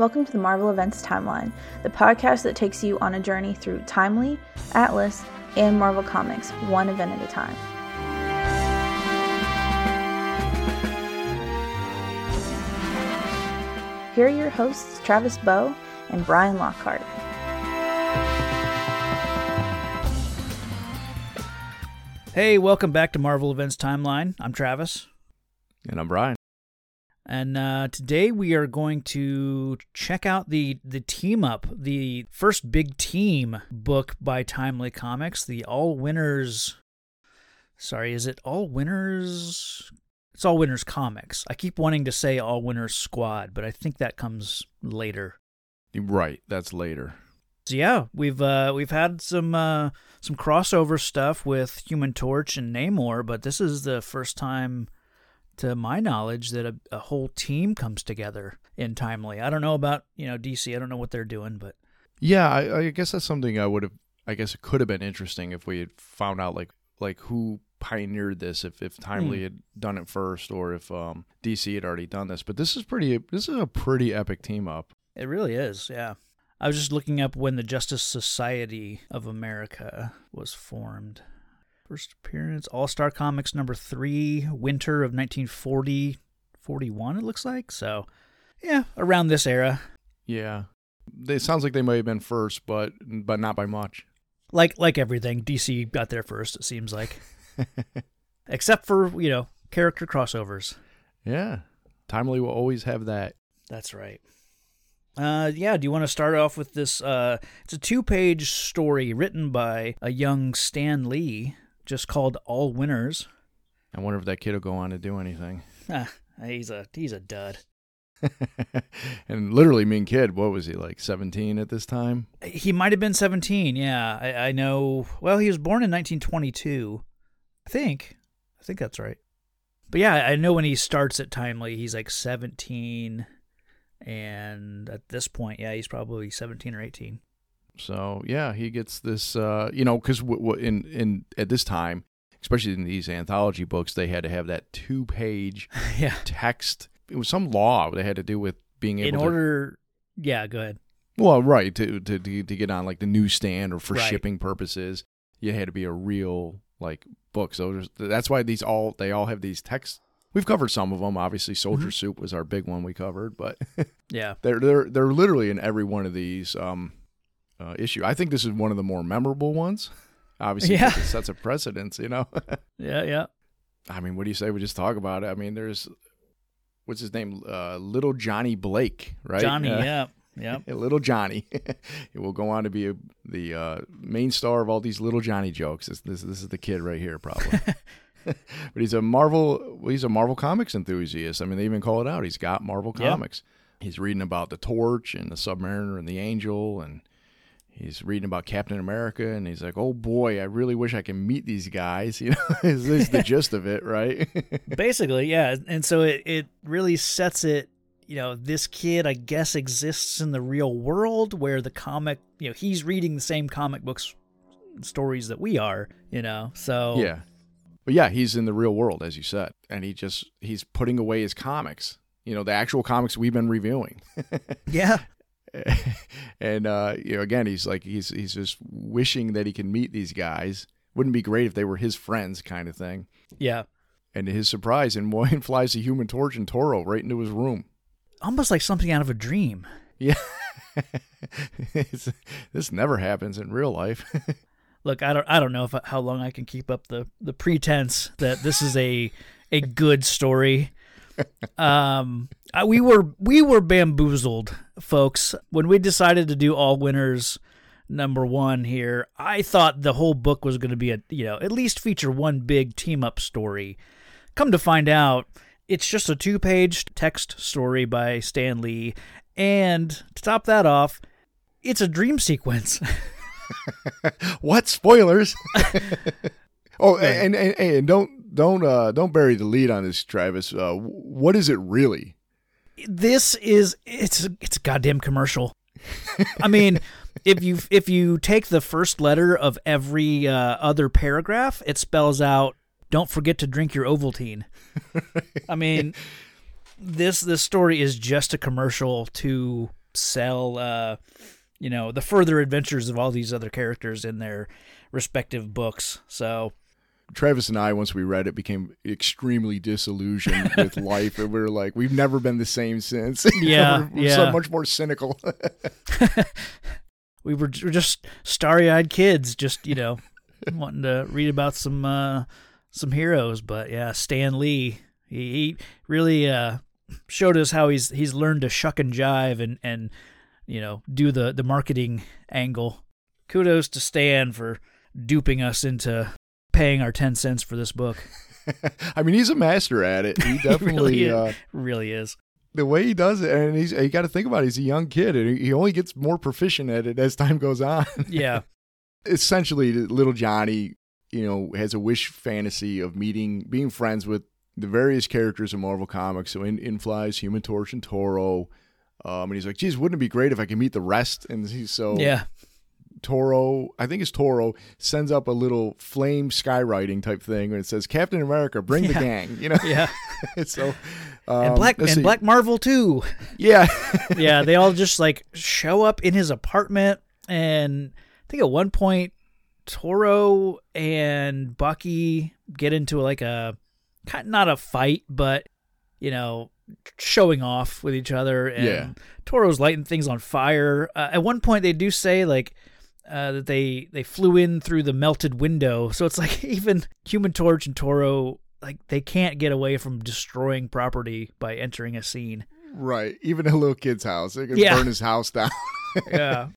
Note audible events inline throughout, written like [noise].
Welcome to the Marvel Events Timeline, the podcast that takes you on a journey through Timely, Atlas, and Marvel Comics, one event at a time. Here are your hosts, Travis Bow and Brian Lockhart. Hey, welcome back to Marvel Events Timeline. I'm Travis. And I'm Brian. And uh, today we are going to check out the the team up, the first big team book by Timely Comics, the All Winners. Sorry, is it All Winners? It's All Winners Comics. I keep wanting to say All Winners Squad, but I think that comes later. Right, that's later. So yeah, we've uh, we've had some uh, some crossover stuff with Human Torch and Namor, but this is the first time, to my knowledge, that a, a whole team comes together in Timely. I don't know about you know DC. I don't know what they're doing, but Yeah, I, I guess that's something I would have. I guess it could have been interesting if we had found out like like who pioneered this, if if Timely had done it first, or if um, DC had already done this. But this is pretty. This is a pretty epic team up. it really is. Yeah, I was just looking up when the Justice Society of America was formed. First appearance, All Star Comics number three, winter of 1940, 41, it looks like. So, yeah, around this era. Yeah, it sounds like they might have been first, but but not by much. like like everything dc got there first it seems like [laughs] except for you know character crossovers Yeah, Timely will always have that. that's right uh yeah do you want to start off with this uh it's a two page story written by a young stan lee just called all winners I wonder if that kid will go on to do anything. [laughs] ah, he's a he's a dud and literally, mean kid. What was he like? Seventeen at this time. he might have been 17 yeah I, I know well he was born in 1922 i think i think that's right but yeah i know when he starts at timely he's like 17 and at this point yeah he's probably 17 or 18 So yeah, he gets this. Uh, you know, because w- w- in in at this time, especially in these anthology books, they had to have that two page [laughs] yeah text. It was some law they had to do with being able in to. order yeah go ahead Well, right to, to to to get on like the newsstand or for Right. shipping purposes, you had to be a real like book. So that's why these all they all have these texts. We've covered some of them. Obviously, Soldier Mm-hmm. Soup was our big one we covered, but [laughs] yeah they're they're they're literally in every one of these um uh, issue. I think this is one of the more memorable ones. Obviously, Yeah. it sets a precedence. You know, [laughs] yeah yeah I mean, what do you say? We just talk about it. I mean, there's what's his name, uh, Little Johnny Blake, right? johnny Uh, yeah [laughs] yeah Little Johnny. [laughs] he will go on to be a, the uh, main star of all these Little Johnny jokes. This, this this is the kid right here, probably. but he's a Marvel. well, He's a Marvel Comics enthusiast. I mean, they even call it out. He's got Marvel Yeah. Comics. He's reading about the Torch and the Submariner and the Angel, and he's reading about Captain America. And he's like, "Oh boy, I really wish I can meet these guys." [laughs] You know, [laughs] is this the gist of it, right? [laughs] basically yeah and so it, it really sets it you know this kid i guess exists in the real world where the comic you know he's reading the same comic books stories that we are you know so Yeah. But yeah, he's in the real world, as you said. And he just he's putting away his comics. You know, the actual comics we've been reviewing. yeah [laughs] and uh, you know, again, he's like he's he's just wishing that he can meet these guys. Wouldn't it be great if they were his friends kind of thing. yeah And to his surprise, and Moyen [laughs] flies the human torch and Toro right into his room. almost like something out of a dream Yeah. [laughs] This never happens in real life. look i don't i don't know if how long i can keep up the the pretense that this is a a good story um I, we were we were bamboozled folks when we decided to do all winners number one here. I thought the whole book was going to be a you know at least feature one big team up story. Come to find out it's just a two page text story by stan lee. And to top that off it's a dream sequence. [laughs] What? Spoilers? [laughs] oh, and, and and don't don't uh don't bury the lead on this, Travis. Uh, what is it really? this is it's it's a goddamn commercial. I mean, if you if you take the first letter of every uh, other paragraph, it spells out "Don't forget to drink your Ovaltine." I mean, this this story is just a commercial to sell, uh, you know, the further adventures of all these other characters in their respective books. So Travis and I, once we read it, became extremely disillusioned [laughs] with life, and we were like, we've never been the same since. [laughs] Yeah, we're, we're yeah. so much more cynical. [laughs] we were, just starry-eyed kids, just you know, wanting to read about some uh, some heroes. But yeah, Stan Lee, he, he really uh, showed us how he's he's learned to shuck and jive and and you know do the the marketing angle. Kudos to Stan for duping us into paying our 10 cents for this book. [laughs] I mean, he's a master at it. He [laughs] definitely, really, is. uh, really is. the way he does it, and he's you got to think about it. He's a young kid, and he only gets more proficient at it as time goes on. [laughs] Yeah. Essentially, little Johnny, you know, has a wish fantasy of meeting, being friends with the various characters in Marvel Comics. So in, in flies Human Torch and Toro. Um, and he's like, geez, wouldn't it be great if I could meet the rest? And he's so yeah. Toro, I think it's Toro, sends up a little flame skywriting type thing, and it says Captain America, bring the gang. You know, Yeah. [laughs] so um, and Black and see. Black Marvel too. yeah, [laughs] yeah, they all just like show up in his apartment, and I think at one point Toro and Bucky get into like a kind not a fight, but you know, showing off with each other, and Yeah. Toro's lighting things on fire. Uh, at one point, they do say like. Uh, that they they flew in through the melted window, so it's like [laughs] even Human Torch and Toro like they can't get away from destroying property by entering a scene. right. Even a little kid's house, they can Yeah. burn his house down. [laughs] Yeah,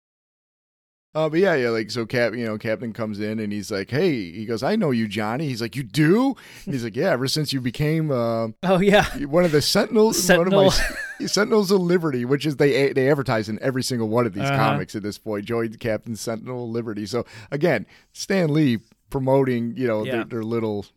Uh, but yeah, yeah, like so, Cap, you know, Captain comes in and he's like, "Hey," he goes, "I know you, Johnny." He's like, "You do?" And he's like, "Yeah, ever since you became uh, oh yeah, one of the Sentinels, Sentinel. one of my [laughs] Sentinels of Liberty, which is they they advertise in every single one of these Uh-huh. comics at this point. Joined Captain Sentinel of Liberty. So again, Stan Lee promoting, you know, Yeah. their, their little.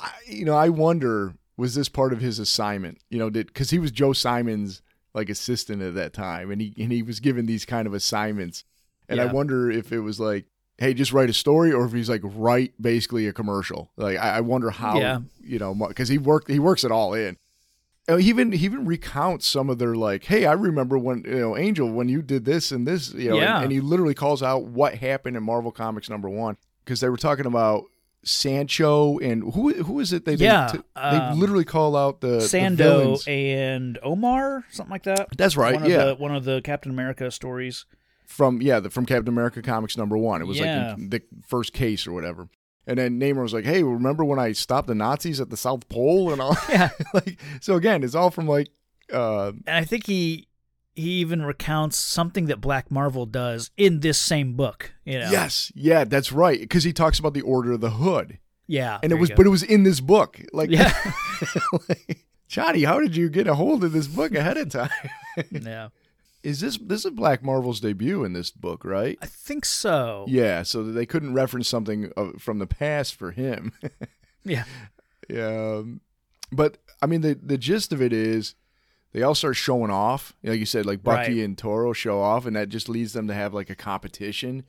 I, you know, I wonder was this part of his assignment? You know, did because he was Joe Simon's like assistant at that time, and he and he was given these kind of assignments, and I wonder if it was like. Hey, just write a story, or if he's like write basically a commercial. Like I, I wonder how Yeah. you know because he worked he works it all in. Oh, he even he even recounts some of their like, hey, I remember when you know Angel when you did this and this, you know, and- Yeah. and, he literally calls out what happened in Marvel Comics number one because they were talking about Sancho and who who is it? They they- Yeah, they, um, literally call out the the Sando villains. and Omar, something like that. That's right, One of yeah. the, one of the Captain America stories. From yeah the, from Captain America Comics number one. It was Yeah. like the, first case or whatever. And then Namor was like, "Hey, remember when I stopped the Nazis at the South Pole and all?" Yeah, [laughs] like, so again, it's all from like, uh, and I think he he even recounts something that Black Marvel does in this same book. You know, yes, yeah, that's right, because he talks about the Order of the Hood. yeah, and it was but it was in this book like, Yeah. [laughs] like, johnny how did you get a hold of this book ahead of time [laughs] yeah, is this this is black marvel's debut in this book right I think so. yeah so they couldn't reference something from the past for him yeah, [laughs] yeah um, but i mean the the gist of it is they all start showing off like you said like bucky Right. and toro show off and that just leads them to have like a competition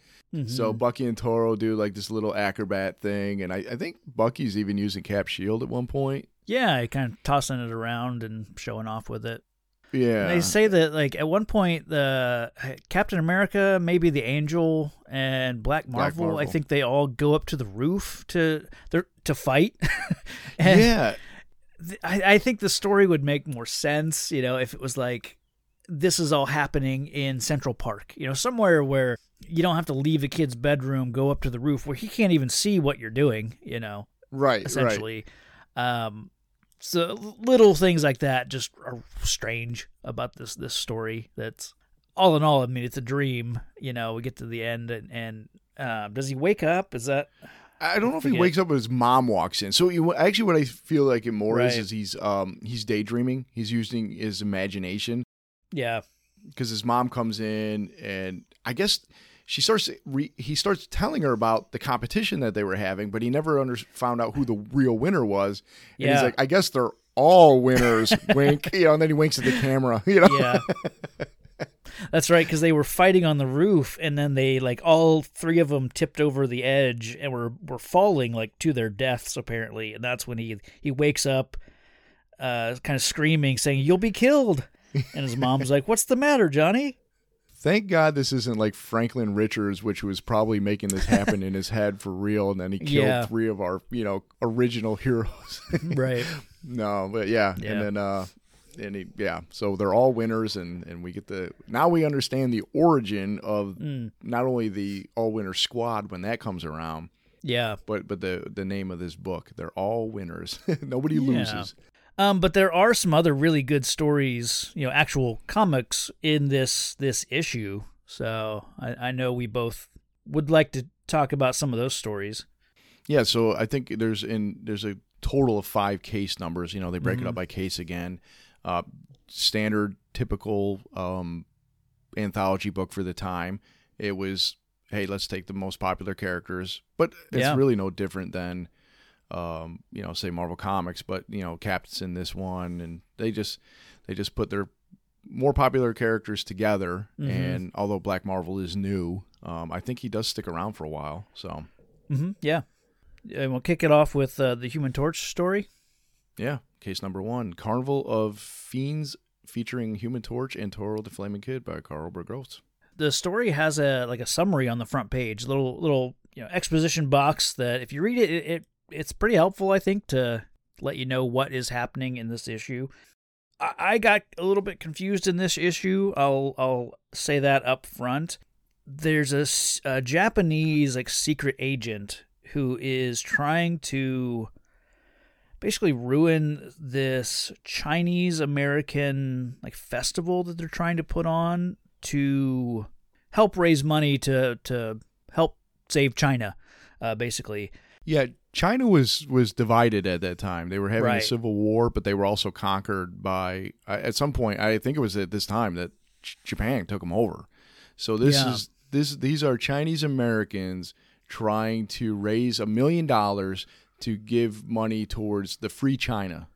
so Mhm. bucky and toro do like this little acrobat thing and I, I think bucky's even using cap shield at one point yeah, he kind of tossing it around and showing off with it. Yeah They say that like at one point the Captain America, maybe the Angel and Black Black Marvel, I think they all go up to the roof to they're to fight. [laughs] and yeah th- I, I think the story would make more sense, you know, if it was like this is all happening in Central Park, you know, somewhere where you don't have to leave a kid's bedroom, go up to the roof where he can't even see what you're doing, you know, Right, right. essentially. Um, so little things like that just are strange about this this story. That's all in all. I mean, it's a dream. You know, we get to the end, and, and uh, does he wake up? Is that I don't know if he wakes up, but his mom walks in. So you, actually, what I feel like it more is, is he's um he's daydreaming. He's using his imagination yeah, because his mom comes in, and I guess she starts. Re, he starts telling her about the competition that they were having, but he never under, found out who the real winner was. And he's like, I guess they're all winners. [laughs] wink, you know. And then he winks at the camera. [laughs] You know. yeah. That's right, because they were fighting on the roof, and then they like all three of them tipped over the edge and were were falling like to their deaths apparently, and that's when he he wakes up, uh, kind of screaming, saying "You'll be killed," And his mom's like, "What's the matter, Johnny?" Thank God this isn't like Franklin Richards, which was probably making this happen in his head for real, and then he killed Yeah. three of our, you know, original heroes. [laughs] Right. no, but yeah. Yeah. and then uh, and he, yeah, so they're all winners, and and we get the now we understand the origin of Mm. not only the all winner squad when that comes around, Yeah. but but the the name of this book. They're all winners. [laughs] Nobody Yeah. loses. Um, but there are some other really good stories, you know, actual comics in this this issue. So I, I know we both would like to talk about some of those stories. Yeah, so I think there's in there's a total of five case numbers. You know, they break it Mm-hmm. up by case again. Uh, standard, typical um, anthology book for the time. It was, hey, let's take the most popular characters, but it's Yeah. really no different than, um, you know, say Marvel Comics. But you know, Captain's in this one, and they just they just put their more popular characters together. Mhm. And although Black Marvel is new, um, I think he does stick around for a while. So hmm Yeah. And we'll kick it off with uh, the Human Torch story. Yeah, case number one: Carnival of Fiends, featuring Human Torch and Toro the Flaming Kid by Carl Burgos. the story has a like a summary on the front page, little little you know exposition box that if you read it, it, it it's pretty helpful, I think, to let you know what is happening in this issue. I, I got a little bit confused in this issue. I'll I'll say that up front. There's a Japanese like secret agent who is trying to basically ruin this Chinese American like festival that they're trying to put on to help raise money to to help save China, uh, basically. Yeah, China was was divided at that time. They were having a civil war, but they were also conquered by. uh, At some point, I think it was at this time that Japan took them over. So this Yeah. is this. These are Chinese Americans trying to raise a million dollars to give money towards the free China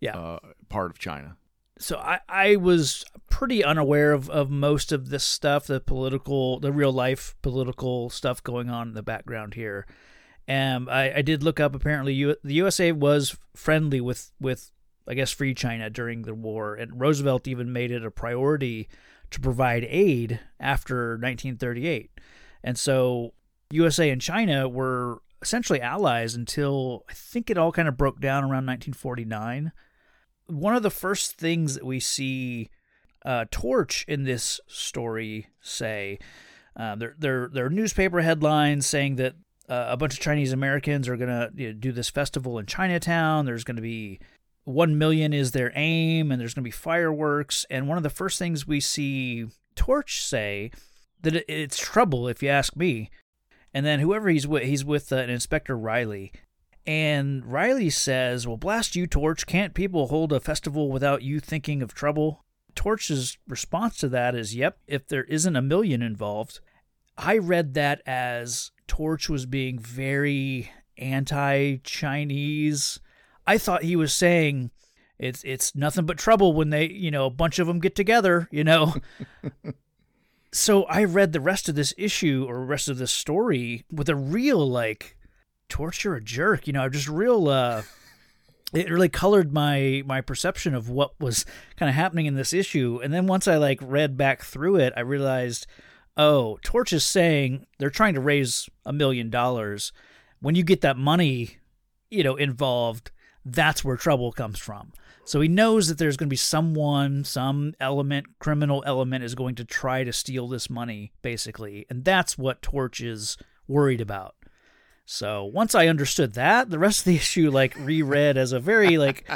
Yeah. uh, part of China. so I, I was pretty unaware of, of most of this stuff, the political, the real life political stuff going on in the background here. And I, I did look up. Apparently, U, the USA was friendly with with I guess free China during the war, and Roosevelt even made it a priority to provide aid after 1938. And so USA and China were essentially allies until I think it all kind of broke down around 1949 one of the first things that we see uh, Torch in this story say, uh, there, there, there are newspaper headlines saying that uh, a bunch of Chinese Americans are going to you know, do this festival in Chinatown. There's going to be one million is their aim, and there's going to be fireworks. And one of the first things we see Torch say that it's trouble, if you ask me. And then whoever he's with, he's with uh, an Inspector Riley, and Riley says, Well, blast you, Torch. Can't people hold a festival without you thinking of trouble? Torch's response to that is, Yep, if there isn't a million involved. I read that as Torch was being very anti Chinese. I thought he was saying it's it's nothing but trouble when they, you know, a bunch of them get together, you know. [laughs] so I read the rest of this issue or rest of this story with a real like Torch, you're a jerk. You know, just real. uh [laughs] It really colored my my perception of what was kind of happening in this issue. And then once I like read back through it, I realized, oh, Torch is saying they're trying to raise a million dollars. When you get that money, you know, involved, that's where trouble comes from. So he knows that there's going to be someone, some element, criminal element is going to try to steal this money, basically. And that's what Torch is worried about. So once I understood that, the rest of the [laughs] issue like reread as a very like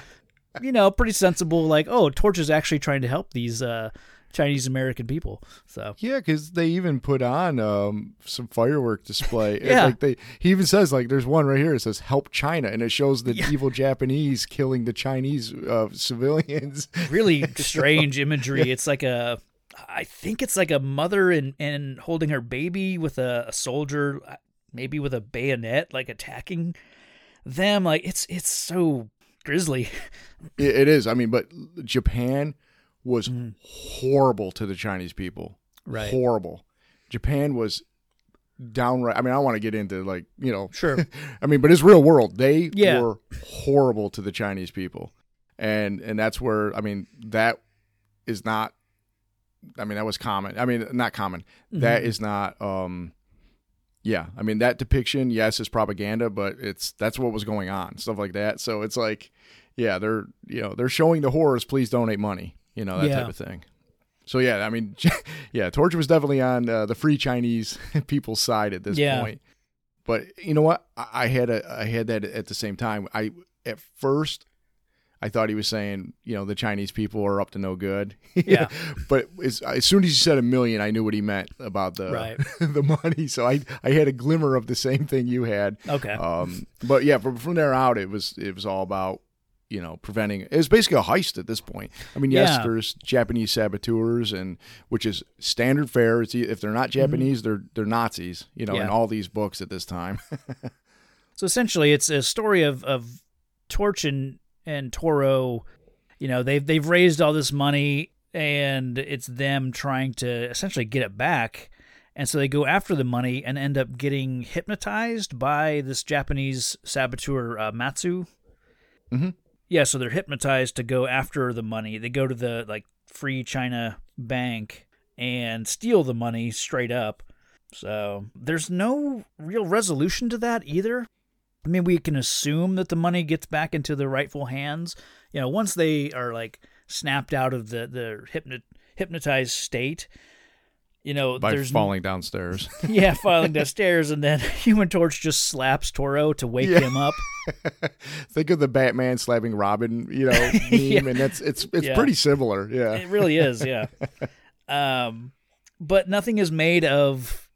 you know, pretty sensible like, oh, Torch is actually trying to help these uh Chinese American people. So Yeah, because they even put on um, some firework display. [laughs] Yeah. like they he even says like there's one right here. It says "Help China," and it shows the Yeah. evil Japanese killing the Chinese uh, civilians. [laughs] really [laughs] strange imagery. It's like a I think it's like a mother and and holding her baby with a, a soldier uh, maybe with a bayonet like attacking them like it's it's so grisly. It, it is. I mean, but Japan was Mm. horrible to the Chinese people. Right. Horrible. Japan was downright. I mean, I want to get into like you know. Sure. [laughs] I mean, but it's real world. They Yeah. were horrible to the Chinese people, and and that's where I mean that is not. I mean, that was common. I mean, not common. That Mhm. is not. um Yeah, I mean that depiction, yes, is propaganda, but it's that's what was going on, stuff like that. So it's like, yeah, they're you know they're showing the horrors. Please donate money, you know that Yeah. type of thing. So yeah, I mean, [laughs] yeah, Torch was definitely on uh, the free Chinese [laughs] people's side at this Yeah. point. But you know what? I I had a I had that at the same time. I at first I thought he was saying, you know, the Chinese people are up to no good. [laughs] Yeah. but as, as soon as he said a million, I knew what he meant about the Right. the money. So I I had a glimmer of the same thing you had. Okay. Um, but yeah, from from there out, it was it was all about you know preventing. It was basically a heist at this point. I mean, yes, Yeah. there's Japanese saboteurs, and which is standard fare. It's, if they're not Japanese, they're they're Nazis. You know, in Mm-hmm. All these books at this time. [laughs] So essentially, it's a story of of Torch and and Toro. You know, they've they've raised all this money, and it's them trying to essentially get it back. And so they go after the money and end up getting hypnotized by this Japanese saboteur uh, Matsu. Mhm. Yeah, so they're hypnotized to go after the money. They go to the like Free China Bank and steal the money straight up. So there's no real resolution to that either. I mean, we can assume that the money gets back into the rightful hands. You know, once they are like snapped out of the the hypno- hypnotized state. You know, by there's falling downstairs. [laughs] yeah, falling downstairs, and then [laughs] Human Torch just slaps Toro to wake Yeah. him up. [laughs] Think of the Batman slapping Robin, you know, meme, Yeah. and that's it's it's Yeah. pretty similar. Yeah, It really is, yeah. um, but nothing is made of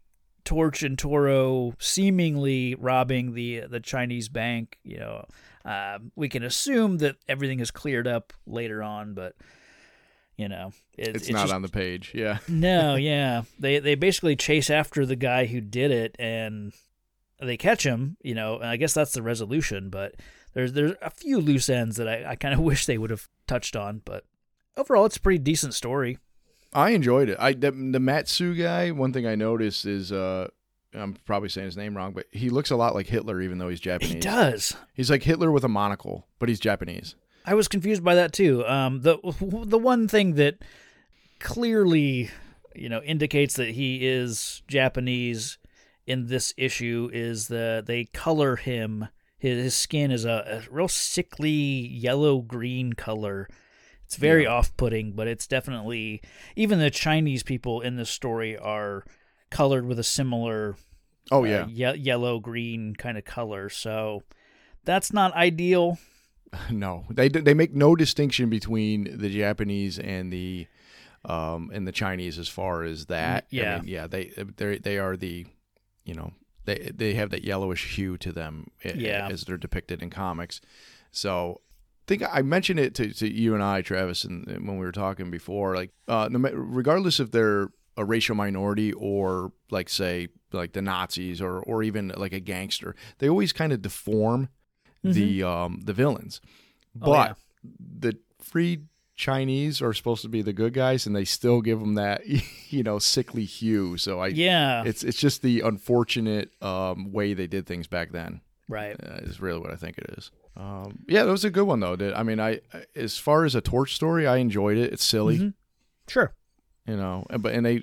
Torch and Toro seemingly robbing the the Chinese bank. You know, um, we can assume that everything is cleared up later on, but you know, it, it's, not just- on the page. Yeah, [laughs] No, yeah. They they basically chase after the guy who did it and they catch him, you know, and I guess that's the resolution, but there's there's a few loose ends that I, I kind of [laughs] wish they would have touched on, but overall it's a pretty decent story. I enjoyed it. I the, the Matsu guy. One thing I noticed is uh, I'm probably saying his name wrong, but he looks a lot like Hitler, even though he's Japanese. He does. He's like Hitler with a monocle, but he's Japanese. I was confused by that too. Um the the one thing that clearly, you know, indicates that he is Japanese in this issue is that they color him his, his skin is a, a real sickly yellow green color. It's very off-putting, but it's definitely even the Chinese people in this story are colored with a similar Oh uh, yeah, ye- yellow green kind of color. So that's not ideal. [laughs] no, they they make no distinction between the Japanese and the um and the Chinese as far as that. I Yeah. mean, yeah, they they they are the you know they they have that yellowish hue to them Yeah. as they're depicted in comics. So I think I mentioned it to, to you and I, Travis, and and when we were talking before. Like, uh, regardless if they're a racial minority or like say like the Nazis or or even like a gangster, they always kind of deform the um the villains. Oh, But yeah. the free Chinese are supposed to be the good guys, and they still give them that [laughs] you know sickly hue. So I Yeah. it's it's just the unfortunate um, way they did things back then right. uh, is really what I think it is. Um, yeah, that was a good one though. That I mean, I as far as a torch story, I enjoyed it. It's silly, Mhm. Sure. you know, but and they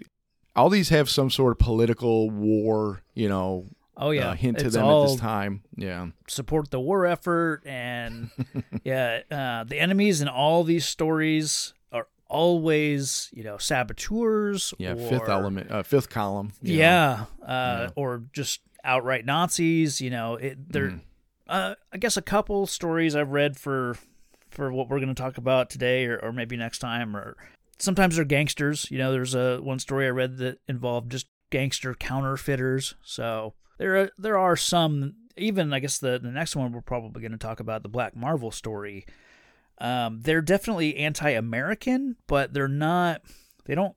all these have some sort of political war, you know, Oh yeah. uh, hint to It's them at this time. Yeah, support the war effort and [laughs] yeah, uh, the enemies in all these stories are always you know saboteurs. yeah. or, Fifth element, uh, fifth column. Yeah, uh, or just outright Nazis. You know, it, they're. Mm-hmm. Uh, I guess a couple stories I've read for for what we're going to talk about today, or, or maybe next time, or sometimes they're gangsters. You know, there's a one story I read that involved just gangster counterfeiters. So there are, there are some. Even I guess the the next one we're probably going to talk about the Black Marvel story. Um, they're definitely anti-American, but they're not. They don't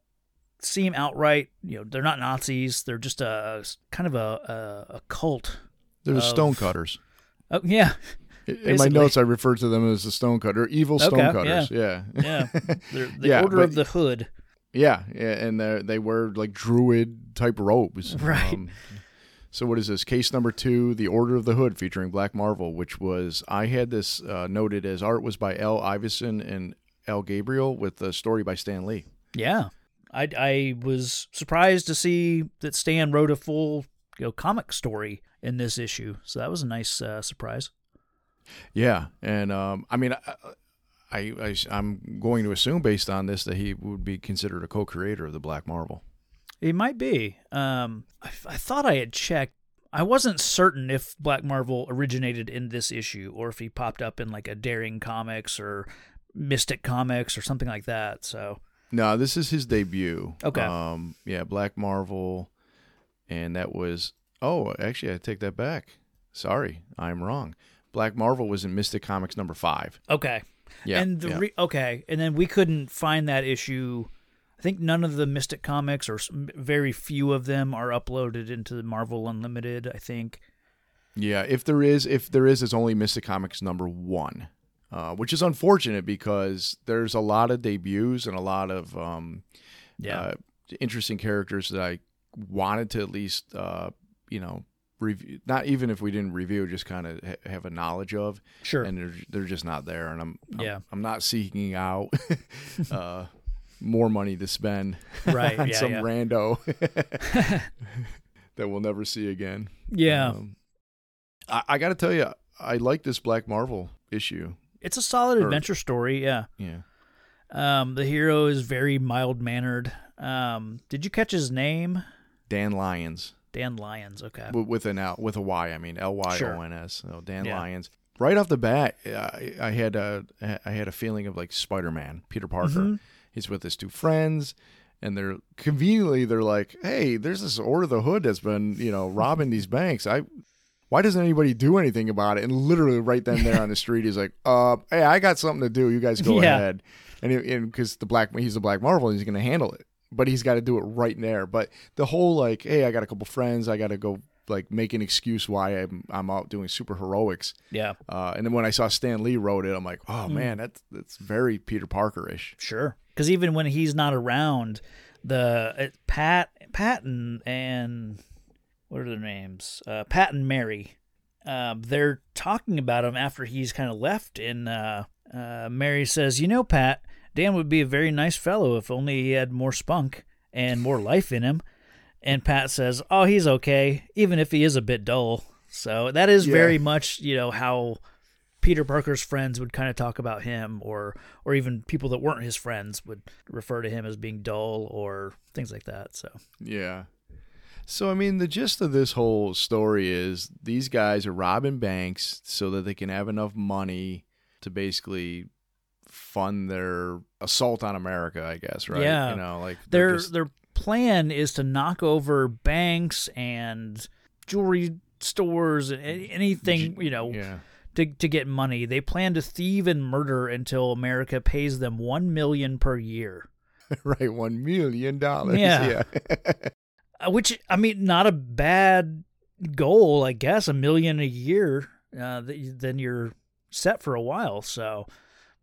seem outright. You know, they're not Nazis. They're just a kind of a a, a cult. There's of- stonecutters. Oh yeah, [laughs] In my notes, I refer to them as the stonecutter, evil Okay, stonecutters. Yeah, yeah. [laughs] They're the Yeah, Order but- of the Hood. Yeah, yeah, and they they wear like druid type robes. [laughs] Um, Right. so what is this? Case number two, The Order of the Hood, featuring Black Marvel, which was I had this uh, noted as art was by L. Iverson and Al Gabriel with the story by Stan Lee. Yeah, I I was surprised to see that Stan wrote a full you know comic story in this issue, so that was a nice uh, surprise. Yeah, and um, I mean, I, I, I I'm going to assume based on this that he would be considered a co-creator of the Black Marvel. He might be. Um, I, I thought I had checked. I wasn't certain if Black Marvel originated in this issue or if he popped up in like a Daring Comics or Mystic Comics or something like that. So No, this is his debut. Okay. Um, yeah, Black Marvel, and that was. Oh, actually, I take that back. Sorry, I'm wrong. Black Marvel was in Mystic Comics number five. okay, Yeah. and the yeah. re- okay, and then we couldn't find that issue. I think none of the Mystic Comics or very few of them are uploaded into the Marvel Unlimited. I think. Yeah, if there is, if there is, it's only Mystic Comics number one, uh, which is unfortunate because there's a lot of debuts and a lot of um, Yeah. uh, interesting characters that I wanted to at least, uh, you know, review. Not even if we didn't review, just kind of ha- have a knowledge of, sure. and they're they're just not there. And I'm, I'm Yeah. I'm not seeking out [laughs] uh, more money to spend Right, [laughs] on yeah, some yeah. rando [laughs] that we'll never see again. yeah. Um, I, I got to tell you, I like this Black Marvel issue. it's a solid or- adventure story. Yeah. Yeah. Um, the hero is very mild mannered. Um, did you catch his name? Dan Lyons Dan Lyons. Okay. with an L, with a Y. I mean L Y O N S. So Dan Yeah. Lyons. Right off the bat, I, I had a I had a feeling of like Spider Man, Peter Parker. Mhm. He's with his two friends, and they're conveniently they're like, "Hey, there's this Order of the Hood that's been you know robbing these banks. I why doesn't anybody do anything about it?" And literally right then there on the street, he's like, "Uh, hey, I got something to do. You guys go [laughs] Yeah. ahead." And because the black he's the Black Marvel, he's going to handle it, but he's got to do it right there. But the whole like, "Hey, I got a couple friends. I got to go." Like make an excuse why I'm I'm out doing super heroics, Yeah. uh, and then when I saw Stan Lee wrote it, I'm like, oh Hmm. man, that's that's very Peter Parker ish. Sure. Because even when he's not around, the uh, Pat, Patton, and what are their names? Uh, Pat and Mary. Um, they're talking about him after he's kind of left. And uh, uh, Mary says, "You know, Pat, Dan would be a very nice fellow if only he had more spunk and more life in him." And Pat says, "Oh, he's okay, even if he is a bit dull." So that is Yeah. very much, you know, how Peter Parker's friends would kind of talk about him, or or even people that weren't his friends would refer to him as being dull or things like that. So Yeah. So I mean, the gist of this whole story is these guys are robbing banks so that they can have enough money to basically fund their assault on America. I guess, right? Yeah. You know, like their just- their plan is to knock over banks and jewelry stores and anything you know yeah. to to get money. They plan to thieve and murder until America pays them one million per year. [laughs] right. One million dollars. Yeah. [laughs] Uh, Which I mean, not a bad goal, I guess. A million a year, uh, th- then you're set for a while. So,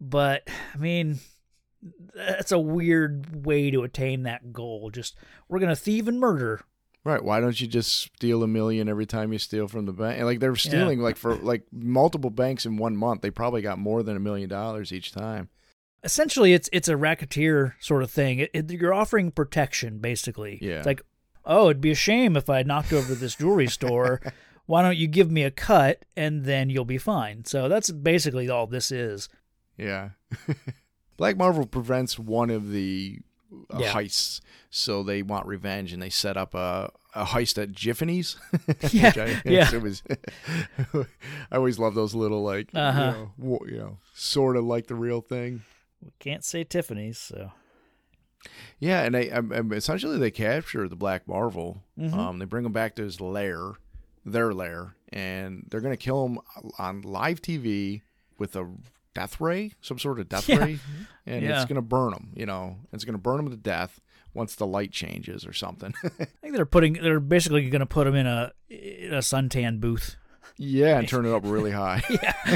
but I mean, that's a weird way to attain that goal. Just we're gonna thieve and murder. Right. Why don't you just steal a million every time you steal from the bank? And like they're stealing like for like multiple banks in one month. They probably got more than a million dollars each time. Essentially, it's it's a racketeer sort of thing. It, it- you're offering protection, basically. Yeah. It's like, oh, it'd be a shame if I knocked over this jewelry store. [laughs] Why don't you give me a cut and then you'll be fine? So that's basically all this is. Yeah. Black Marvel prevents one of the uh, Yeah. heists, so they want revenge, and they set up a, a heist at Jiffany's. [laughs] Yeah, I, [laughs] yeah. It was. [laughs] I always love those little like Uh-huh. you, know, you know, sort of like the real thing. We can't say Tiffany's, so Yeah, and they um, um, essentially they capture the Black Marvel. Mhm. Um, they bring him back to his lair, their lair, and they're gonna kill him on live TV with a death ray, some sort of death Yeah. ray, [laughs] and Yeah. it's gonna burn them. You know, it's gonna burn them to death once the light changes or something. [laughs] I think they're putting they're basically going to put them in a in a suntan booth. yeah, and [laughs] turn it up really high. Yeah.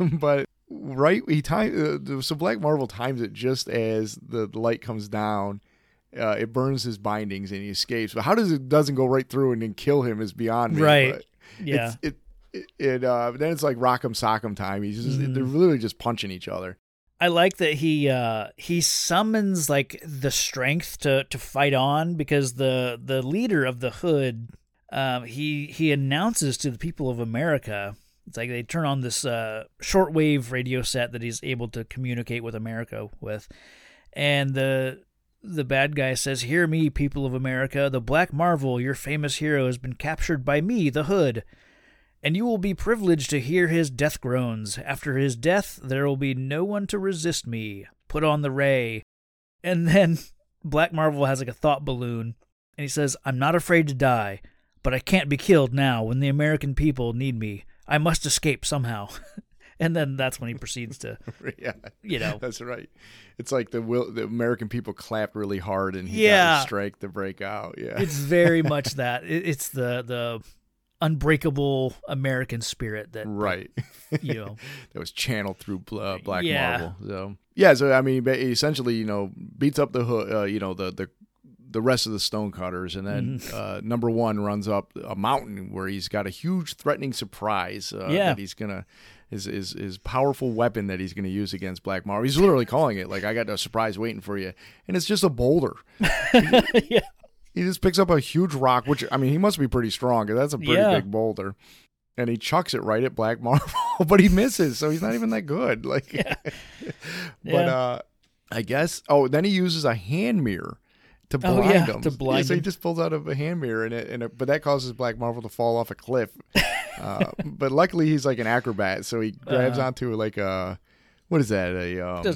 but right, he time uh, so Black Marvel times it just as the light comes down. Uh, it burns his bindings and he escapes. But how does it doesn't go right through and then kill him is beyond me. Right. but Yeah. It's, it it, uh, then it's like Rock'em Sock'em time. He's just Mhm. they're literally just punching each other. I like that he uh he summons like the strength to to fight on because the the leader of the hood um he he announces to the people of America it's like they turn on this uh shortwave radio set that he's able to communicate with America with and the the bad guy says, Hear me, people of America. The Black Marvel, your famous hero, has been captured by me, the Hood. And you will be privileged to hear his death groans. After his death, there will be no one to resist me. Put on the ray. And then [laughs] Black Marvel has like a thought balloon. And he says, I'm not afraid to die, but I can't be killed now when the American people need me. I must escape somehow. [laughs] and then that's when he proceeds to, [laughs] yeah, you know, that's right. It's like the will the American people clapped really hard and he Yeah. got strike to break out. Yeah, it's very much that. It, it's the the unbreakable American spirit that right. you know. [laughs] that was channeled through uh, Black Yeah. Marvel. So yeah, so I mean, essentially, you know, beats up the uh, you know, the the the rest of the stonecutters, and then Mm-hmm. uh, number one runs up a mountain where he's got a huge threatening surprise uh, Yeah. that he's gonna. His, his, his powerful weapon that he's going to use against Black Marvel. He's literally calling it like, I got a surprise waiting for you. And it's just a boulder. [laughs] yeah. He just picks up a huge rock, which I mean, he must be pretty strong. 'cause That's a pretty Yeah. big boulder, and he chucks it right at Black Marvel, [laughs] but he misses, so he's not even that good. Like, [laughs] but Yeah. uh, I guess. Oh, then he uses a hand mirror to Oh, blind yeah, him. to blind so he just pulls out of a hand mirror, and it, and it, but that causes Black Marvel to fall off a cliff. [laughs] uh, but luckily, he's like an acrobat, so he grabs Uh-huh. onto like a what is that? A um, a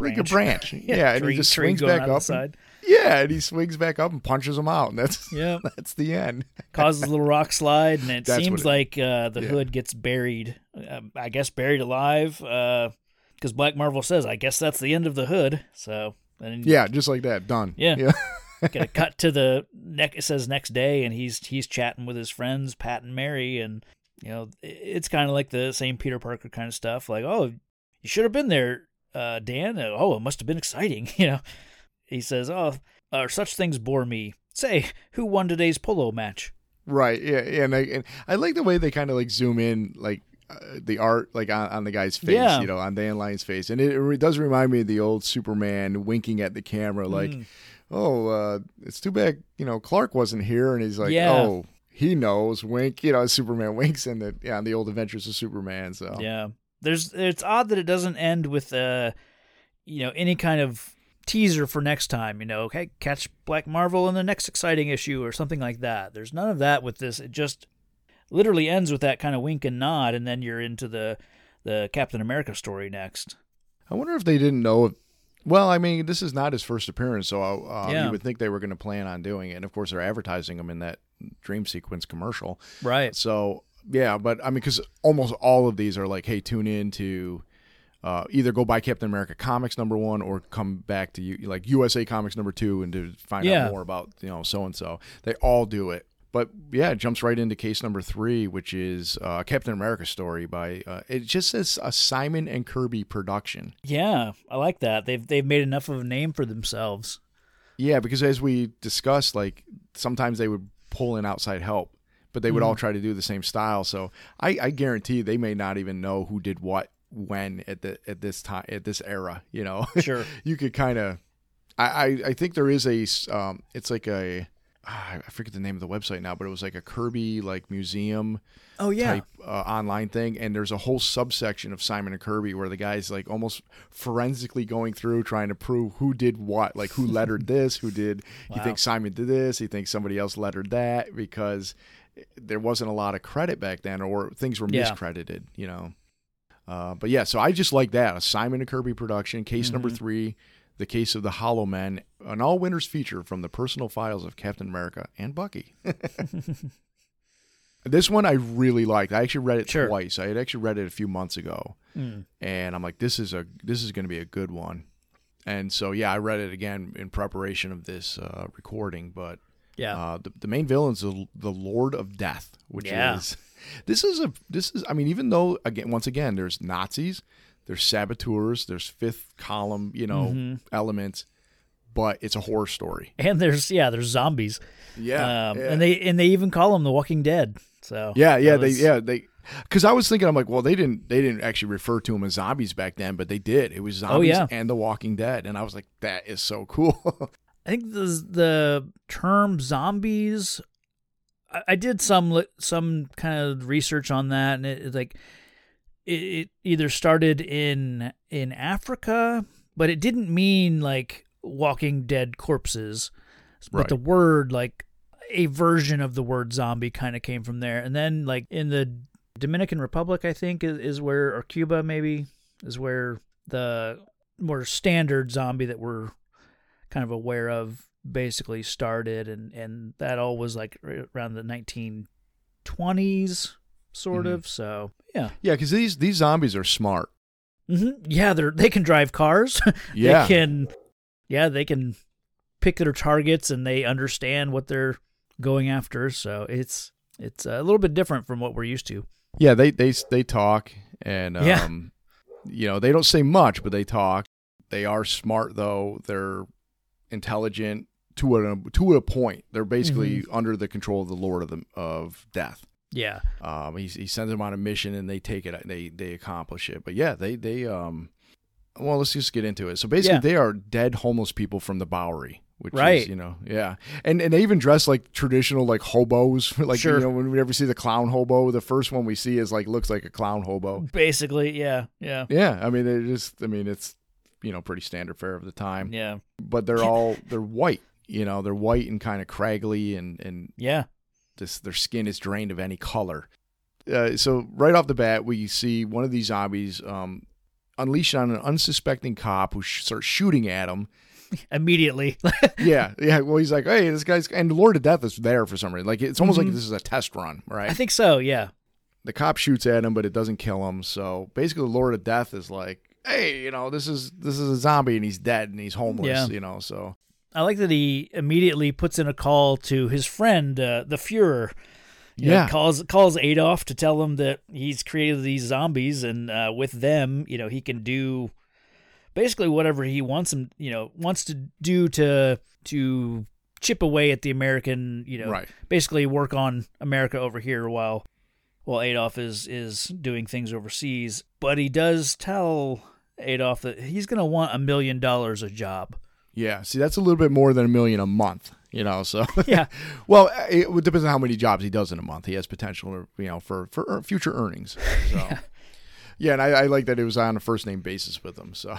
like a branch. branch. yeah, and he just swings back up. side. Yeah, and he swings back up and punches him out, and that's [laughs] Yeah. that's the end. Causes a little rock slide, and it [laughs] That's seems it- like uh, the yeah. hood gets buried. Um, I guess buried alive, because Black Marvel says, "I guess that's the end of the hood." So, and Yeah, just like that, done. Yeah. yeah, [laughs] get a cut to the neck. It says next day, and he's he's chatting with his friends Pat and Mary, and you know it's kind of like the same Peter Parker kind of stuff. Like, oh, you should have been there, uh, Dan. Uh, Oh, it must have been exciting. You know, he says, oh, uh, such things bore me. Say, who won today's polo match? right. Yeah, yeah, and I, and I like the way they kind of like zoom in, like uh, the art, like on, on the guy's face, Yeah. you know, on Dan Lyon's face, and it, it does remind me of the old Superman winking at the camera, like, Mm. oh, uh, it's too bad, you know, Clark wasn't here, and he's like, Yeah. oh. He knows, wink. You know, [laughs] Superman winks in the yeah, on the old Adventures of Superman. So Yeah, there's. It's odd that it doesn't end with uh, you know, any kind of teaser for next time. You know, okay, catch Black Marvel in the next exciting issue or something like that. There's none of that with this. It just literally ends with that kind of wink and nod, and then you're into the the Captain America story next. I wonder if they didn't know. If, well, I mean, this is not his first appearance, so uh, Yeah. you would think they were going to plan on doing it. And of course, they're advertising him in that dream sequence commercial. Right. So yeah, but I mean, because almost all of these are like, hey, tune in to uh, either go buy Captain America comics number one or come back to you like USA Comics number two and to find Yeah. out more about you know so and so. They all do it. But yeah, it jumps right into case number three, which is uh, Captain America story by uh, it just says a Simon and Kirby production. Yeah, I like that. They've they've made enough of a name for themselves. Yeah, because as we discussed, like sometimes they would pull in outside help, but they would all try to do the same style. So I, I guarantee they may not even know who did what when at the at this time at this era. You know, [laughs] Sure. you could kind of. I, I I think there is a um. It's like a. ah, forget the name of the website now, but it was like a Kirby like museum Oh yeah. type uh, online thing, and there's a whole subsection of Simon and Kirby where the guy's like almost forensically going through trying to prove who did what, like who lettered [laughs] this, who did. He Wow. thinks Simon did this, he thinks somebody else lettered that because there wasn't a lot of credit back then, or things were Yeah. miscredited, you know. Uh, but yeah, so I just like that a Simon and Kirby production, case number Mm-hmm. three. The Case of the Hollow Men, an all winners feature from the personal files of Captain America and Bucky. [laughs] This one I really liked. I actually read it Sure. twice. I had actually read it a few months ago, Mm. and I'm like, this is a this is going to be a good one. And so yeah, I read it again in preparation of this uh, recording. But Yeah. uh, the the main villain is the, the Lord of Death, which Yeah. is this is a this is I mean even though again once again there's Nazis, there's saboteurs, there's fifth column you know Mm-hmm. elements, but it's a horror story. and there's yeah, there's zombies. Yeah, Um, and they and they even call them the Walking Dead. So Yeah, yeah, that they yeah they Because I was thinking, I'm like, well, they didn't they didn't actually refer to them as zombies back then, but they did. It was zombies Oh, yeah. and The Walking Dead, and I was like, that is so cool. [laughs] I think the the term zombies. I, did some some kind of research on that, and it, it's like it, it either started in in Africa, but it didn't mean like Walking Dead corpses. But Right. the word like a version of the word zombie kind of came from there, and then like in the Dominican Republic, I think is, is where or Cuba maybe is where the more standard zombie that we're kind of aware of basically started and and that all was like around the 1920s sort Mhm. of so yeah yeah, because these these zombies are smart. hmm yeah they're they can drive cars [laughs] Yeah, they can yeah they can pick their targets and they understand what they're going after so it's it's a little bit different from what we're used to yeah, they they they talk, and um, Yeah. you know, they don't say much, but they talk. They are smart though. They're intelligent to a to a point. They're basically Mm-hmm. under the control of the Lord of the of Death. yeah Um, he, he sends them on a mission and they take it. They they accomplish it. But yeah, they they um. Well, let's just get into it. So basically, Yeah. they are dead homeless people from the Bowery, which Right. is you know yeah, and and they even dress like traditional like hobos. [laughs] like Sure. you know when we ever see the clown hobo, the first one we see is like looks like a clown hobo. basically yeah yeah Yeah, I mean it just I mean it's you know pretty standard fare of the time. yeah But they're [laughs] all they're white. You know they're white and kind of craggly and and yeah this their skin is drained of any color. Uh, so right off the bat, we see one of these zombies um, unleashed on an unsuspecting cop who sh- starts shooting at him. [laughs] immediately [laughs] yeah, yeah. Well, he's like, "Hey, this guy's," and the Lord of Death is there for some reason. Like it's almost Mhm. like this is a test run, right? i think so yeah the cop shoots at him, but it doesn't kill him. So basically, the Lord of Death is like, "Hey, you know, this is this is a zombie, and he's dead, and he's homeless." Yeah. You know, so I like that he immediately puts in a call to his friend, uh, the Fuhrer. You know, Yeah. calls calls Adolf to tell him that he's created these zombies, and uh, with them, you know, he can do basically whatever he wants him, you know, wants to do to to chip away at the American, you know, right, basically work on America over here while while Adolf is is doing things overseas. But he does tell Adolf that he's going to want a million dollars a job. Yeah. See, that's a little bit more than a million a month. You know, so [laughs] Yeah. [laughs] Well, it depends on how many jobs he does in a month. He has potential, you know, for for future earnings. [laughs] So. yeah. and I, I like that it was on a first name basis with him. So,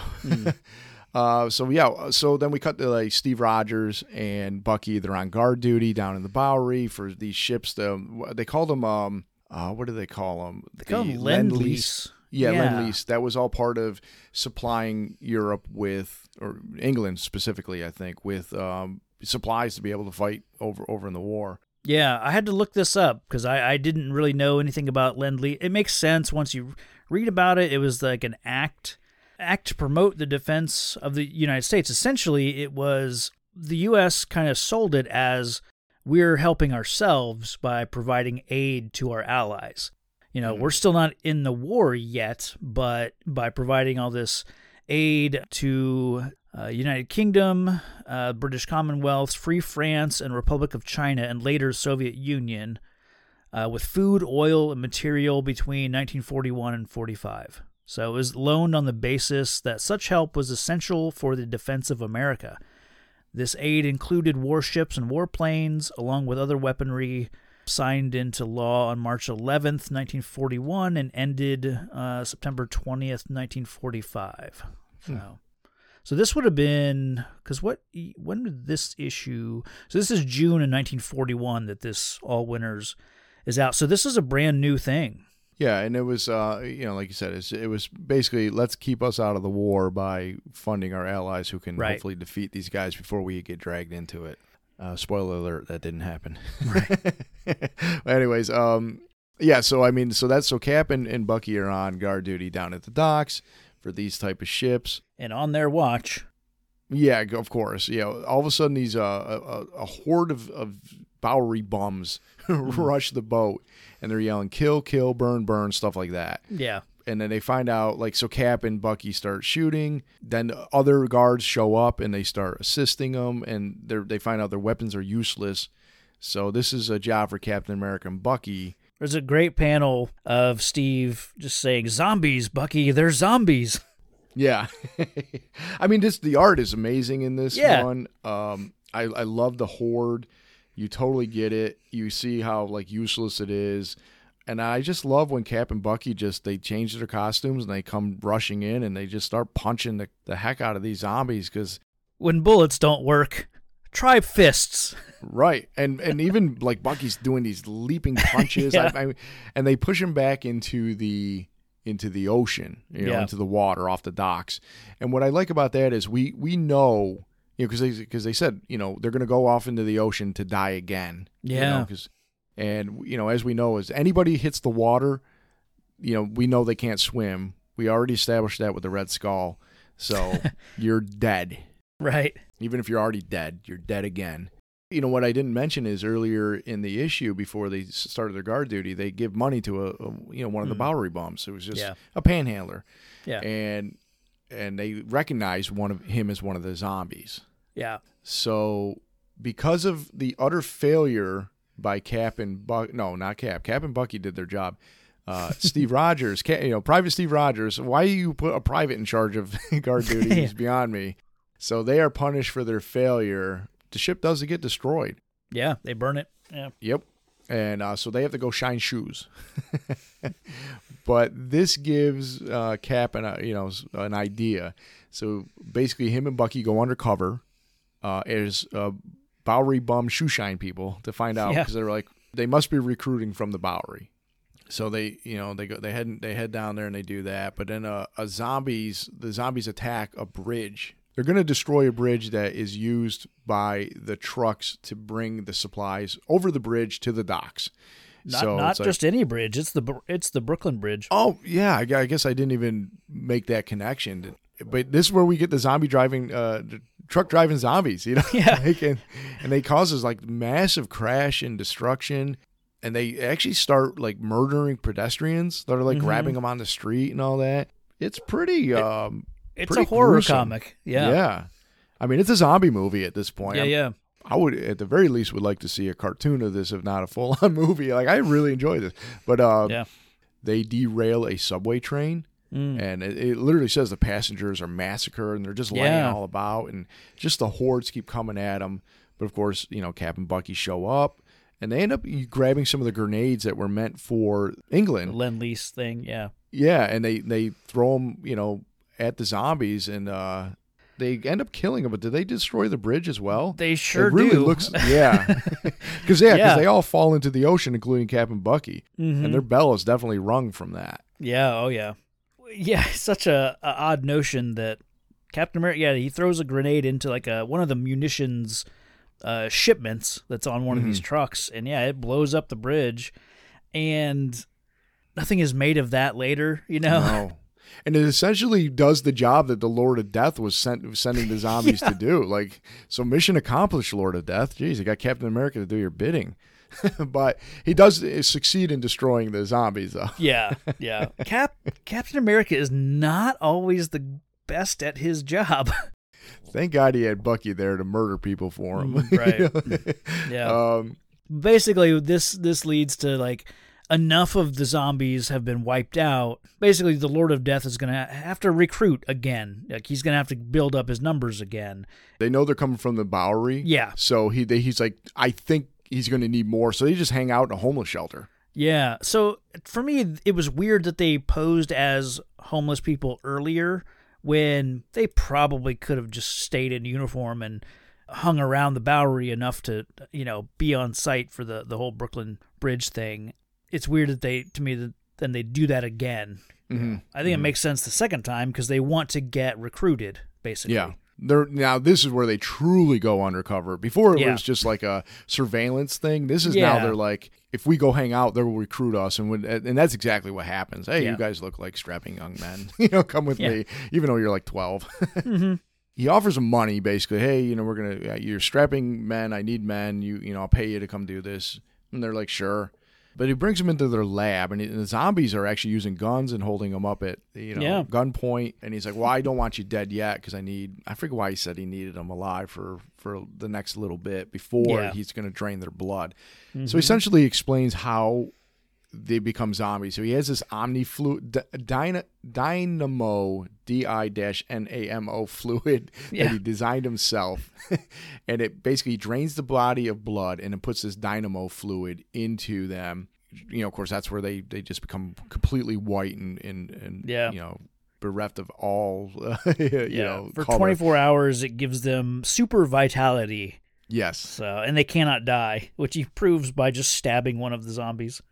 uh, so yeah, so then we cut to like Steve Rogers and Bucky. They're on guard duty down in the Bowery for these ships. The, they called them, um, uh, what do they call them? They call them Lend-Lease. Yeah, Yeah. Lend Lease. That was all part of supplying Europe with, or England specifically, I think, with um, supplies to be able to fight over over in the war. Yeah, I had to look this up because I, I didn't really know anything about Lend Lease. It makes sense once you read about it. It was like an act act to promote the defense of the United States. Essentially, it was the U.S. kind of sold it as we're helping ourselves by providing aid to our allies. You know, Mhm. we're still not in the war yet, but by providing all this aid to uh, United Kingdom, uh, British Commonwealth, Free France, and Republic of China, and later Soviet Union, uh, with food, oil, and material between 1941 and 45. So it was loaned on the basis that such help was essential for the defense of America. This aid included warships and warplanes, along with other weaponry, signed into law on March 11th, 1941, and ended uh, September 20th, 1945. So, so this would have been because what? When did this issue? So this is June in 1941 that this All Winners is out. So this is a brand new thing. Yeah, and it was, uh, you know, like you said, it's, it was basically let's keep us out of the war by funding our allies who can Right. hopefully defeat these guys before we get dragged into it. Uh, spoiler alert, that didn't happen. Right. [laughs] Anyways, um, yeah, so I mean, so that's so Cap and, and Bucky are on guard duty down at the docks for these type of ships. And on their watch, Yeah, of course. Yeah, all of a sudden these uh, a, a, horde of, of Bowery bums [laughs] rush the boat and they're yelling "kill, kill, burn, burn" stuff like that. yeah, And then they find out like so Cap and Bucky start shooting. Then other guards show up and they start assisting them and they they find out their weapons are useless. So this is a job for Captain America and Bucky There's a great panel of Steve just saying, "Zombies, Bucky, they're zombies." [laughs] Yeah, [laughs] I mean, this the art is amazing in this Yeah. one. Um, I I love the horde. You totally get it. You see how like useless it is, and I just love when Cap and Bucky just they change their costumes and they come rushing in and they just start punching the, the heck out of these zombies because When bullets don't work, try fists. right and and even like Bucky's doing these leaping [laughs] punches, Yeah. I, I, and they push him back into the into the ocean, you know, Yeah. into the water off the docks. And what I like about that is we we know, you know, because they because they said you know they're going to go off into the ocean to die again. you Yeah. know, 'cause- and you know, as we know, as anybody hits the water, you know, we know they can't swim. We already established that with the Red Skull. So [laughs] you're dead. Right. Even if you're already dead, you're dead again. You know what I didn't mention is earlier in the issue before they started their guard duty, they give money to a, a you know one of the Mm. Bowery bums. It was just Yeah. a panhandler, Yeah. and and they recognize one of him as one of the zombies. Yeah. So because of the utter failure by Cap and Buck, no, not Cap. Cap and Bucky did their job. Uh, Steve [laughs] Rogers, you know, Private Steve Rogers. Why you put a private in charge of [laughs] guard [laughs] duty Yeah. is beyond me. So they are punished for their failure. The ship doesn't get destroyed. Yeah. They burn it. Yeah. Yep. And uh, so they have to go shine shoes. but this gives uh, Cap an uh, you know an idea. So basically, him and Bucky go undercover uh, as uh, Bowery bum shoe shine people to find out Yeah. because they're like they must be recruiting from the Bowery. So they you know they go they head they head down there and they do that. But then uh, a zombies the zombies attack a bridge. They're going to destroy a bridge that is used by the trucks to bring the supplies over the bridge to the docks. Not so not it's like- just any bridge. It's the it's the Brooklyn Bridge. Oh yeah, I guess I didn't even make that connection. But this is where we get the zombie driving, uh, truck driving zombies. You know, [laughs] Yeah. Like, and, and they causes like massive crash and destruction, and they actually start like murdering pedestrians that are like Mhm. grabbing them on the street and all that. It's pretty. um, It's pretty a horror gruesome. comic. Yeah. yeah. I mean, it's a zombie movie at this point. Yeah. I'm- Yeah. I would, at the very least, would like to see a cartoon of this, if not a full-on [laughs] movie. Like I really enjoy this, but uh, Yeah. they derail a subway train Mm. and it, it literally says the passengers are massacred and they're just laying Yeah. all about and just the hordes keep coming at them but of course you know cap and bucky show up and they end up grabbing some of the grenades that were meant for england Lend Lease thing. Yeah. yeah and they they throw them you know at the zombies and uh they end up killing them but did they destroy the bridge as well They sure it really do. looks [laughs] yeah [laughs] because yeah because Yeah. they all fall into the ocean including cap and bucky Mhm. and their bell is definitely rung from that Yeah, oh yeah. Yeah, [laughs] such a, a odd notion that Captain America yeah, he throws a grenade into like a one of the munitions uh shipments that's on one of these trucks and yeah, it blows up the bridge and nothing is made of that later, you know. No. [laughs] And it essentially does the job that the Lord of Death was sent sending the [laughs] zombies to do. Like, so mission accomplished, Lord of Death. Jeez, you got Captain America to do your bidding. [laughs] but he does succeed in destroying the zombies, though. [laughs] Yeah, yeah. Cap Captain America is not always the best at his job. [laughs] Thank God he had Bucky there to murder people for him. Mm, right. Yeah. Um, basically this this leads to like enough of the zombies have been wiped out basically the lord of death is gonna have to recruit again like he's gonna have to build up his numbers again they know they're coming from the Bowery. Yeah. So he they, he's like, I think he's going to need more. So they just hang out in a homeless shelter. yeah so for me it was weird that they posed as homeless people earlier when they probably could have just stayed in uniform and hung around the bowery enough to you know be on site for the the whole brooklyn bridge thing it's weird that they to me that then they do that again Mm-hmm. I think it makes sense the second time because they want to get recruited, basically. Yeah. They're now this is where they truly go undercover. Before it Yeah. was just like a surveillance thing. This is now they're like if we go hang out, they will recruit us and when, and that's exactly what happens. Hey, Yeah. you guys look like strapping young men. [laughs] you know, come with Yeah. me even though you're like 12. [laughs] hmm he offers them money basically. Hey, you know, we're to you're strapping men. I need men. You you know, I'll pay you to come do this. And they're like, "Sure." But he brings them into their lab, and, he- and the zombies are actually using guns and holding them up at you know Yeah. gunpoint. And he's like, "Well, I don't want you dead yet because I need." I forget why he said he needed them alive for for the next little bit before Yeah. he's going to drain their blood. Mm-hmm. So he essentially explains how they become zombies. So he has this omni fluid, dyna, dynamo, D I N A M O fluid Yeah. [laughs] that he designed himself. [laughs] and it basically drains the body of blood and it puts this dynamo fluid into them. You know, of course, that's where they, they just become completely white and, and, and Yeah. you know, bereft of all, [laughs] you yeah. know, For color. 24 hours, it gives them super vitality. Yes. So, and they cannot die, which he proves by just stabbing one of the zombies.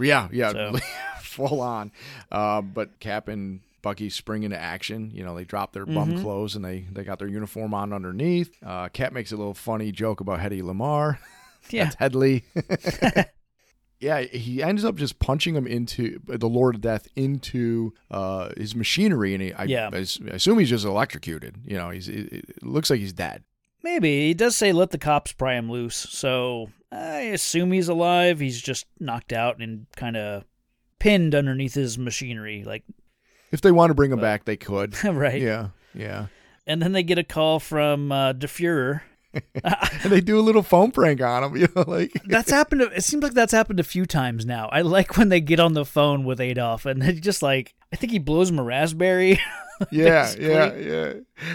Yeah, yeah, So- [laughs] full on. Uh, but Cap and Bucky spring into action. You know, they drop their bum Mm-hmm. clothes and they they got their uniform on underneath. Uh, Cap makes a little funny joke about Hedy Lamarr. [laughs] Yeah. That's Hedley. [laughs] yeah, he ends up just punching him into the Lord of Death into uh, his machinery, and he, I, Yeah. I I assume he's just electrocuted. You know, he's it, it looks like he's dead. Maybe. He does say let the cops pry him loose. So I assume he's alive. He's just knocked out and kind of pinned underneath his machinery. Like, If they want to bring him back, they could. [laughs] right. Yeah, yeah. And then they get a call from uh, De Fuhrer. [laughs] And they do a little phone prank on him. [laughs] You know, like That's happened. It seems like that's happened a few times now. I like when they get on the phone with Adolf and they just like, I think he blows him a raspberry. [laughs] yeah, yeah, yeah.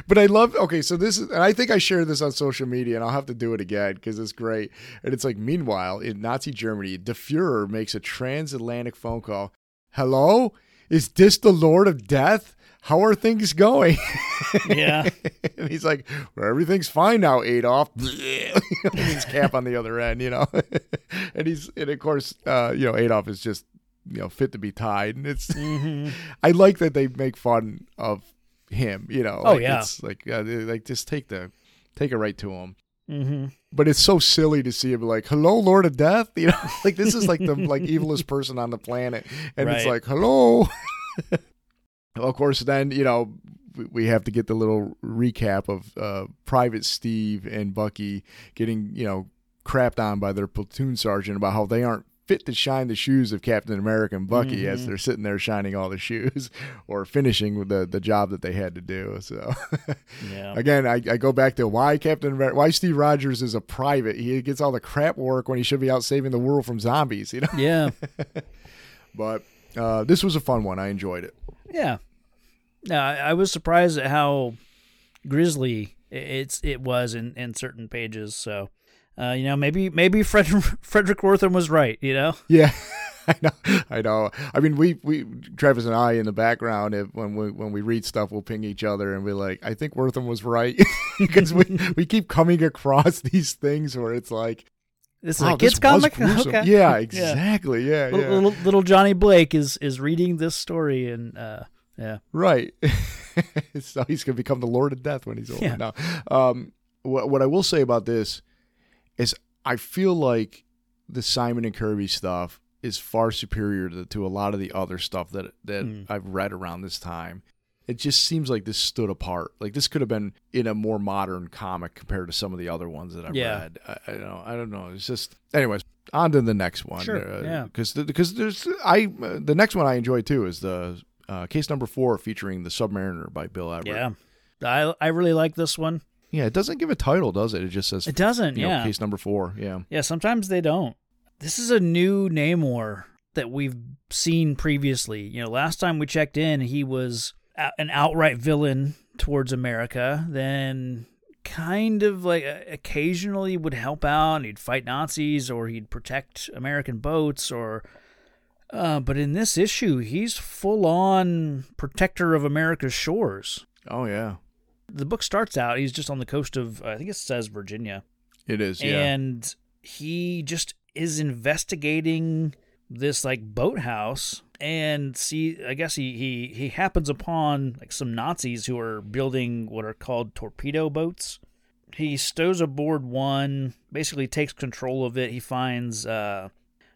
But I love. Okay, so this is, and I think I shared this on social media, and I'll have to do it again because it's great. And it's like, meanwhile, in Nazi Germany, the Fuhrer makes a transatlantic phone call. Hello, is this the Lord of Death? How are things going? yeah. [laughs] and he's like, well, everything's fine now, Adolf. [laughs] he's Cap on the other end, you know. and he's, and of course, uh, you know, Adolf is just, you know, fit to be tied. And it's, hmm [laughs] I like that they make fun of him, you know. Oh, like, yeah. It's like, uh, like just take the, take it right to him. hmm But it's so silly to see him like, "Hello, Lord of Death," [laughs] you know, [laughs] like this is like the like evilest person on the planet, and it's like, "Hello." Well, of course, then you know we- we have to get the little recap of uh, Private Steve and Bucky getting you know crapped on by their platoon sergeant about how they aren't fit to shine the shoes of Captain America and Bucky as Mhm. they're sitting there shining all the shoes [laughs] or finishing the the job that they had to do. So Yeah. [laughs] again, I, I go back to why Captain America, why Steve Rogers is a private. He gets all the crap work when he should be out saving the world from zombies. You know, Yeah. [laughs] but. Uh, this was a fun one. I enjoyed it. Yeah. No, I, I was surprised at how grisly it's it was in, in certain pages. So, uh, you know, maybe maybe Frederick [laughs] Fredric Wertham was right. You know. Yeah, [laughs] I know. I know. I mean, we we Travis and I in the background, if, when we when we read stuff, we'll ping each other and be like, "I think Wortham was right," [laughs] because we we keep coming across these things where it's like, This is "Wow, a kids comic. Okay. Yeah, exactly. Yeah, yeah. Little, little, little Johnny Blake is is reading this story and uh, yeah. Right. so he's going to become the Lord of Death when he's old. Yeah. Now, um, what, what I will say about this is I feel like the Simon and Kirby stuff is far superior to, to a lot of the other stuff that that Mm. I've read around this time. It just seems like this stood apart. Like this could have been in a more modern comic compared to some of the other ones that I've Yeah. read. I, I don't know. I don't know. It's just, anyways. On to the next one. Sure, yeah. Because because there's I uh, the next one I enjoy too is the uh, case number four featuring the Submariner by Bill Everett. Yeah. I I really like this one. Yeah. It doesn't give a title, does it? It just says It doesn't. you know, Yeah. case number four. Yeah. Yeah, sometimes they don't. This is a new Namor that we've seen previously. You know, last time we checked in, he was an outright villain towards America. Then, kind of like occasionally would help out. And he'd fight Nazis or he'd protect American boats or. Uh, but in this issue, he's full on protector of America's shores. Oh yeah. The book starts out, he's just on the coast of, I think it says Virginia It is. Yeah. and he just is investigating this like boathouse and see i guess he, he he happens upon like some nazis who are building what are called torpedo boats he stows aboard one basically takes control of it he finds uh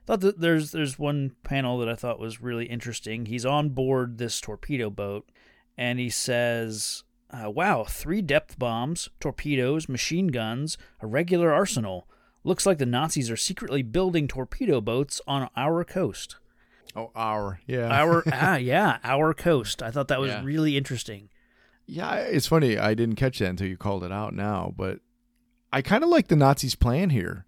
thought that there's there's one panel that i thought was really interesting he's on board this torpedo boat and he says uh, wow, three depth bombs, torpedoes, machine guns, a regular arsenal. Looks like the Nazis are secretly building torpedo boats on our coast. oh, our. Yeah. Our [laughs] ah yeah, our coast. I thought that was Yeah. really interesting. Yeah, it's funny. I didn't catch that until you called it out now, but I kind of like the Nazis' plan here.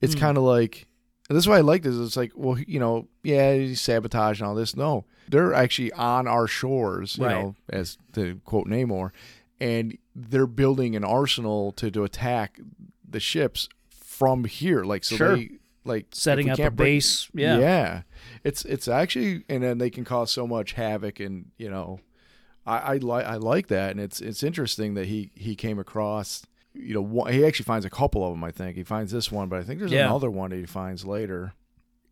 It's Hmm. kind of like And that's why I like this. It's like, well, you know, yeah, he's sabotage and all this. No, they're actually on our shores, you Right. know, as to quote Namor, and they're building an arsenal to, to attack the ships from here. Like, so Sure. they like Setting up a break- base. Yeah. yeah, it's it's actually, and then they can cause so much havoc, and you know, I I like I like that, and it's it's interesting that he he came across. You know, one, he actually finds a couple of them. I think he finds this one, but I think there's Yeah. another one that he finds later.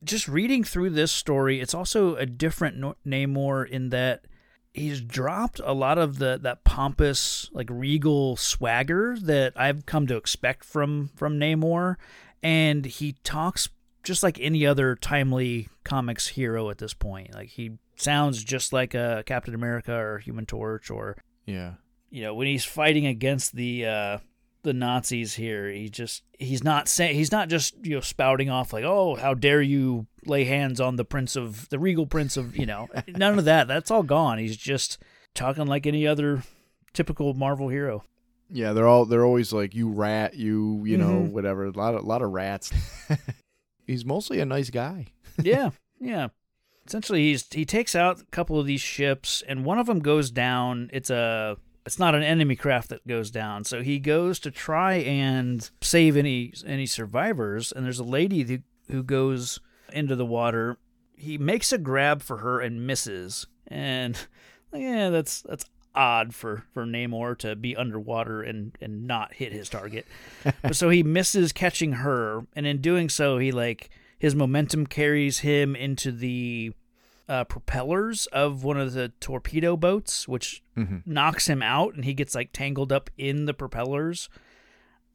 just reading through this story, it's also a different no- Namor in that he's dropped a lot of the that pompous, like regal swagger that I've come to expect from from Namor, and he talks just like any other timely comics hero at this point. Like he sounds just like a Captain America or Human Torch, or Yeah, you know when he's fighting against the uh the Nazis here he just he's not saying he's not just you know spouting off like oh how dare you lay hands on the prince of the regal prince of you know [laughs] none of that that's all gone he's just talking like any other typical Marvel hero yeah. They're all they're always like you rat, you you know Mhm. whatever. A lot of lot of rats. [laughs] He's mostly a nice guy. [laughs] yeah yeah essentially he's he takes out a couple of these ships and one of them goes down it's a it's not an enemy craft that goes down. So he goes to try and save any any survivors. And there's a lady who, who goes into the water. He makes a grab for her and misses. And yeah that's that's odd for for Namor to be underwater and and not hit his target. So he misses catching her. And in doing so he like his momentum carries him into the uh, propellers of one of the torpedo boats, which Mhm. knocks him out, and he gets like tangled up in the propellers.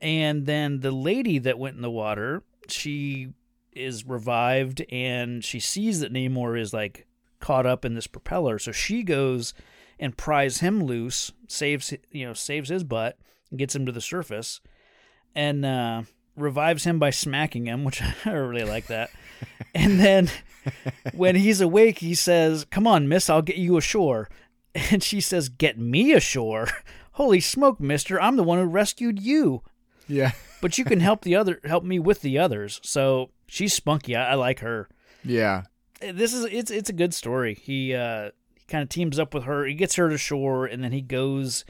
And then the lady that went in the water, she is revived, and she sees that Namor is like caught up in this propeller, so she goes and pries him loose, saves you know saves his butt, and gets him to the surface, and uh, revives him by smacking him, which [laughs] I really like that. [laughs] and then when he's awake, he says, "Come on, miss, I'll get you ashore." And she says, "Get me ashore? [laughs] Holy smoke, mister! I'm the one who rescued you, Yeah, [laughs] but you can help the other, help me with the others." So she's spunky. I, I like her. yeah, This is it's it's a good story. He uh, he kind of teams up with her. He gets her to shore, and then he goes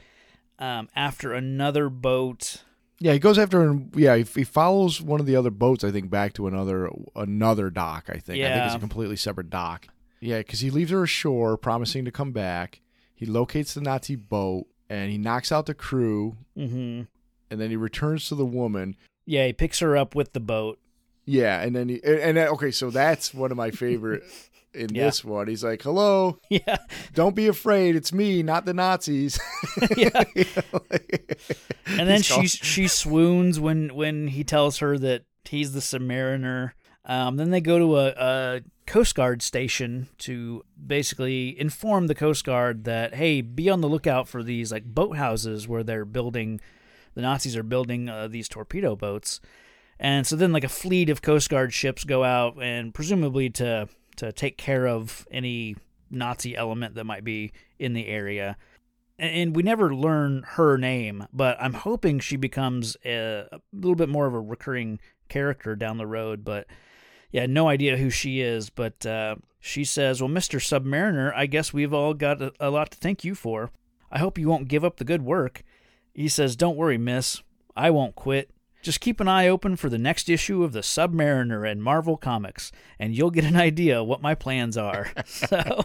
um, after another boat. Yeah. He goes after him. Yeah, he, he follows one of the other boats. I think back to another another dock. I think. I think it's a completely separate dock. Yeah, because he leaves her ashore, promising to come back. He locates the Nazi boat and he knocks out the crew, hmm and then he returns to the woman. Yeah, he picks her up with the boat. Yeah, and then he and, and okay, so that's one of my [laughs] favorite in Yeah. this one. He's like, "Hello, [laughs] Yeah, don't be afraid. It's me, not the Nazis." [laughs] [laughs] yeah. You know, like- and then she she swoons when when he tells her that he's the Submariner. Um, then they go to a, a Coast Guard station to basically inform the Coast Guard that hey, be on the lookout for these like boathouses where they're building. The Nazis are building uh, these torpedo boats, and so then like a fleet of Coast Guard ships go out and presumably to to take care of any Nazi element that might be in the area and we never learn her name, but I'm hoping she becomes a, a little bit more of a recurring character down the road. But yeah, no idea who she is. But uh, she says, "Well, Mister Submariner, I guess we've all got a, a lot to thank you for. I hope you won't give up the good work." He says, "Don't worry, Miss. I won't quit." Just keep an eye open for the next issue of the Submariner and Marvel Comics, and you'll get an idea what my plans are. [laughs] So,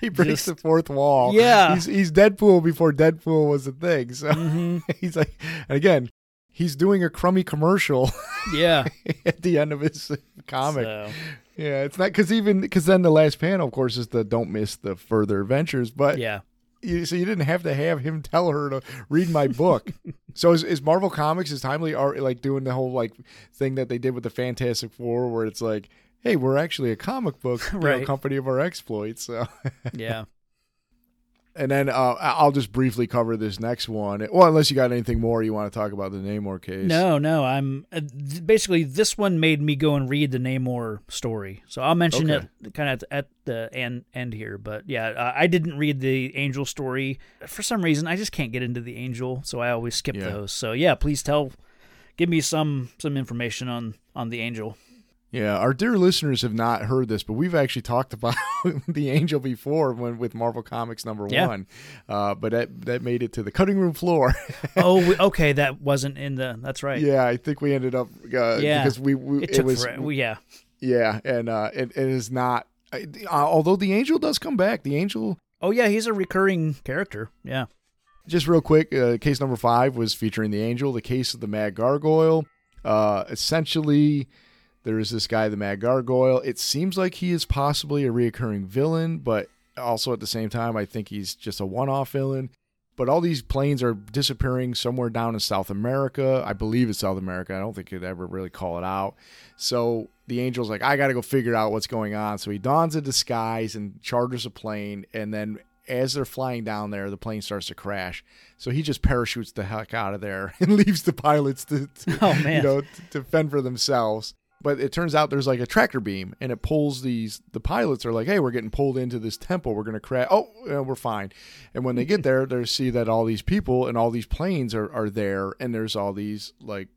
he breaks Just- the fourth wall. Yeah. he's he's Deadpool before Deadpool was a thing. So mhm, [laughs] he's like, and again, he's doing a crummy commercial yeah, [laughs] at the end of his comic. So, Yeah, it's not because even because then the last panel, of course, is the don't miss the further adventures. But yeah. You, so you didn't have to have him tell her to read my book. [laughs] so is, is Marvel Comics is timely art like doing the whole like thing that they did with the Fantastic Four, where it's like, hey, we're actually a comic book you know, company of our exploits. So. Yeah. [laughs] And then uh, I'll just briefly cover this next one. Well, unless you got anything more you want to talk about the Namor case. No, no. I'm uh, th- basically this one made me go and read the Namor story, so I'll mention Okay. it kind of at the end end here. But yeah, uh, I didn't read the Angel story for some reason. I just can't get into the Angel, so I always skip Yeah. those. So yeah, please tell, give me some some information on on the Angel. Yeah, our dear listeners have not heard this, but we've actually talked about [laughs] the Angel before when with Marvel Comics number Yeah. one. Uh, but that that made it to the cutting room floor. [laughs] oh, we- okay, that wasn't in the. That's right. yeah, I think we ended up uh, Yeah. because we, we It took was for, yeah. yeah, and uh, it, it is not. Uh, although the Angel does come back, the Angel Oh yeah, he's a recurring character. Yeah. just real quick, uh, case number five was featuring the Angel, the case of the Mad Gargoyle. Uh, essentially, there is this guy, the Mad Gargoyle. It seems like he is possibly a reoccurring villain, but also at the same time, I think he's just a one off villain. But all these planes are disappearing somewhere down in South America. I believe it's South America. I don't think he'd ever really call it out. So the angel's like, I got to go figure out what's going on. So he dons a disguise and charters a plane. And then as they're flying down there, the plane starts to crash. So he just parachutes the heck out of there [laughs] and leaves the pilots to, to Oh, man. you know, to, to fend for themselves. But it turns out there's like a tractor beam, and it pulls these. The pilots are like, "Hey, we're getting pulled into this temple. We're gonna crash. Oh, yeah, we're fine." And when they get there, they see that all these people and all these planes are, are there, and there's all these like,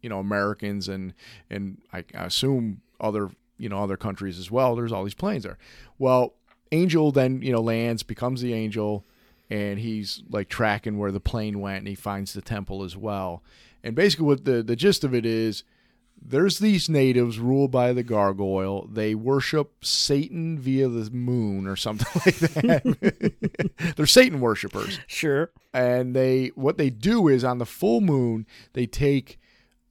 you know, Americans and and I, I assume other you know other countries as well. There's all these planes there. Well, Angel then you know lands, becomes the Angel, and he's like tracking where the plane went, and he finds the temple as well. And basically, what the the gist of it is there's these natives ruled by the gargoyle. They worship Satan via the moon or something [laughs] like that. [laughs] They're Satan worshippers. Sure. And they what they do is on the full moon, they take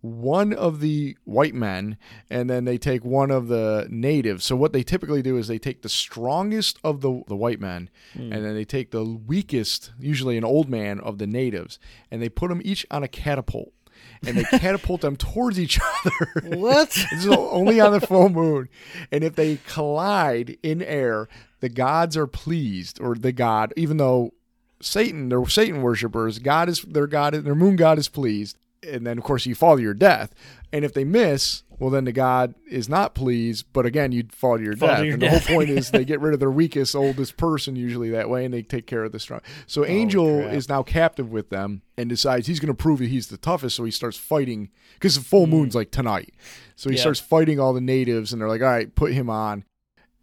one of the white men and then they take one of the natives. So what they typically do is they take the strongest of the the white men hmm. and then they take the weakest, usually an old man of the natives, and they put them each on a catapult. And they catapult them towards each [laughs] other. What? [laughs] This is only on the full moon. And if they collide in air, the gods are pleased, or the god, even though Satan, they're Satan worshippers, God is their God, their moon god is pleased. And then, of course, you fall to your death. And if they miss, well, then the god is not pleased. But again, you'd fall to your Fall to death. your and the whole point is they get rid of their [laughs] weakest, oldest person usually that way, and they take care of the strong. So oh, Angel crap. is now captive with them and decides he's going to prove that he's the toughest. So he starts fighting because the full moon's mm. like tonight. So he Yeah. starts fighting all the natives, and they're like, "All right, put him on."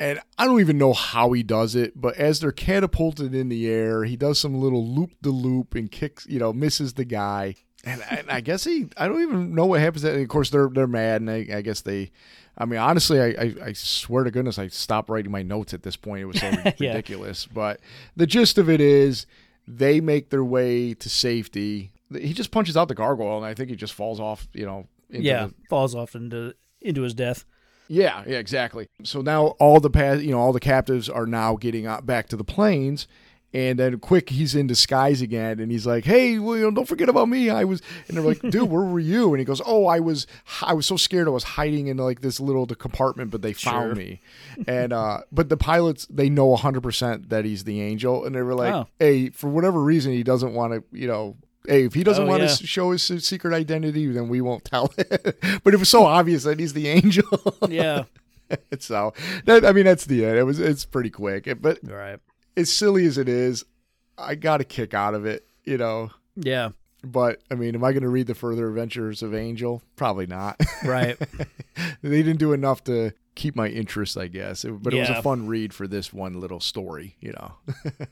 And I don't even know how he does it, but as they're catapulted in the air, he does some little loop de loop and kicks, you know, misses the guy. And, and I guess he, I don't even know what happens. And of course, they're they're mad, and I, I guess they, I mean, honestly, I, I, I swear to goodness, I stopped writing my notes at this point. It was so [laughs] Yeah. ridiculous. But the gist of it is, they make their way to safety. He just punches out the gargoyle, and I think he just falls off, you know. Into Yeah. the, Falls off into into his death. yeah, yeah, exactly. So now all the pa- you know, all the captives are now getting out back to the plains, and then quick he's in disguise again, and he's like, "Hey, you know, don't forget about me. I was," and they're like, [laughs] "Dude, where were you?" And he goes, "Oh, I was, I was so scared. I was hiding in like this little compartment, but they found Sure. me." [laughs] And uh, but the pilots they know hundred percent that he's the angel, and they were like, Oh. "Hey, for whatever reason, he doesn't want to, you know." Hey, if he doesn't Oh, want yeah. to show his secret identity, then we won't tell [laughs] it. but it was so obvious that he's the angel. Yeah. so that I mean that's the end. It was it's pretty quick, It- but All right. As silly as it is, I got a kick out of it, you know. Yeah. But I mean, am I going to read the further adventures of Angel? Probably not. [laughs] Right. they didn't do enough to keep my interest, I guess. It- but it was a fun read for this one little story, you know. [laughs]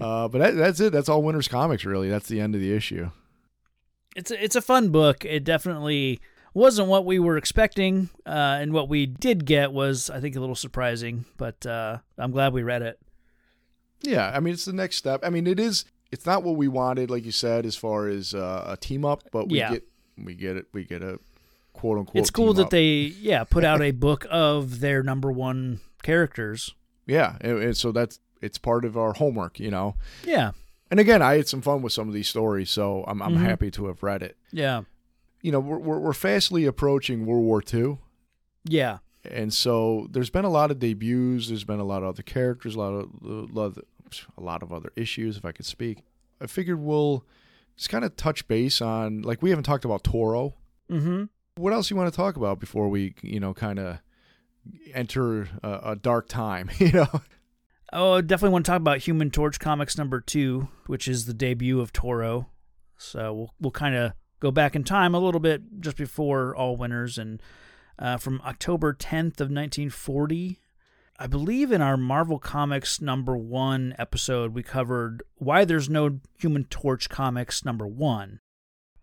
uh, but that, that's it. That's all Winners Comics, really. That's the end of the issue. it's a, it's a fun book. It definitely wasn't what we were expecting, uh, and what we did get was, I think, a little surprising. But uh, I'm glad we read it. Yeah, I mean, it's the next step. I mean, it is. It's not what we wanted, like you said, as far as uh, a team up, but we Yeah. get we get it. We get a quote unquote. it's cool that up. they yeah put out a [laughs] book of their number one characters. Yeah, and, and so that's it's part of our homework, you know. Yeah. And again, I had some fun with some of these stories, so I'm I'm Mhm. happy to have read it. Yeah. You know, we're we're, we're fastly approaching World War II, Yeah. and so there's been a lot of debuts. There's been a lot of other characters, a lot of a lot of, a lot of other issues, if I could speak. I figured we'll just kind of touch base on like we haven't talked about Toro. Mm-hmm. What else you want to talk about before we you know kind of enter a, a dark time? [laughs] You know. Oh, I definitely want to talk about Human Torch Comics number two, which is the debut of Toro. So we'll we'll kind of go back in time a little bit just before All Winners and uh, from October 10th of 1940. I believe in our Marvel Comics number one episode, we covered why there's no Human Torch comics number one.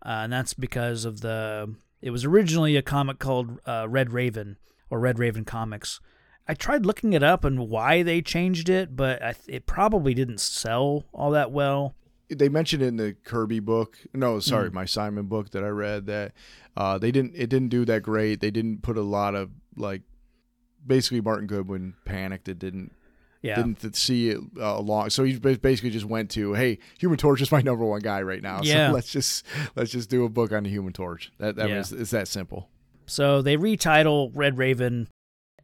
Uh, and that's because of the. It was originally a comic called uh, Red Raven or Red Raven Comics. I tried looking it up and why they changed it, but I, it probably didn't sell all that well. They mentioned it in the Kirby book, no, sorry, mm. my Simon book that I read that uh, they didn't. It didn't do that great. They didn't put a lot of like basically Martin Goodman panicked. It didn't yeah. didn't see it uh, along. So he basically just went to, "Hey, Human Torch is my [laughs] number one guy right now. Yeah. So let's just let's just do a book on the Human Torch. That that yeah. was it's that simple." So they retitle Red Raven.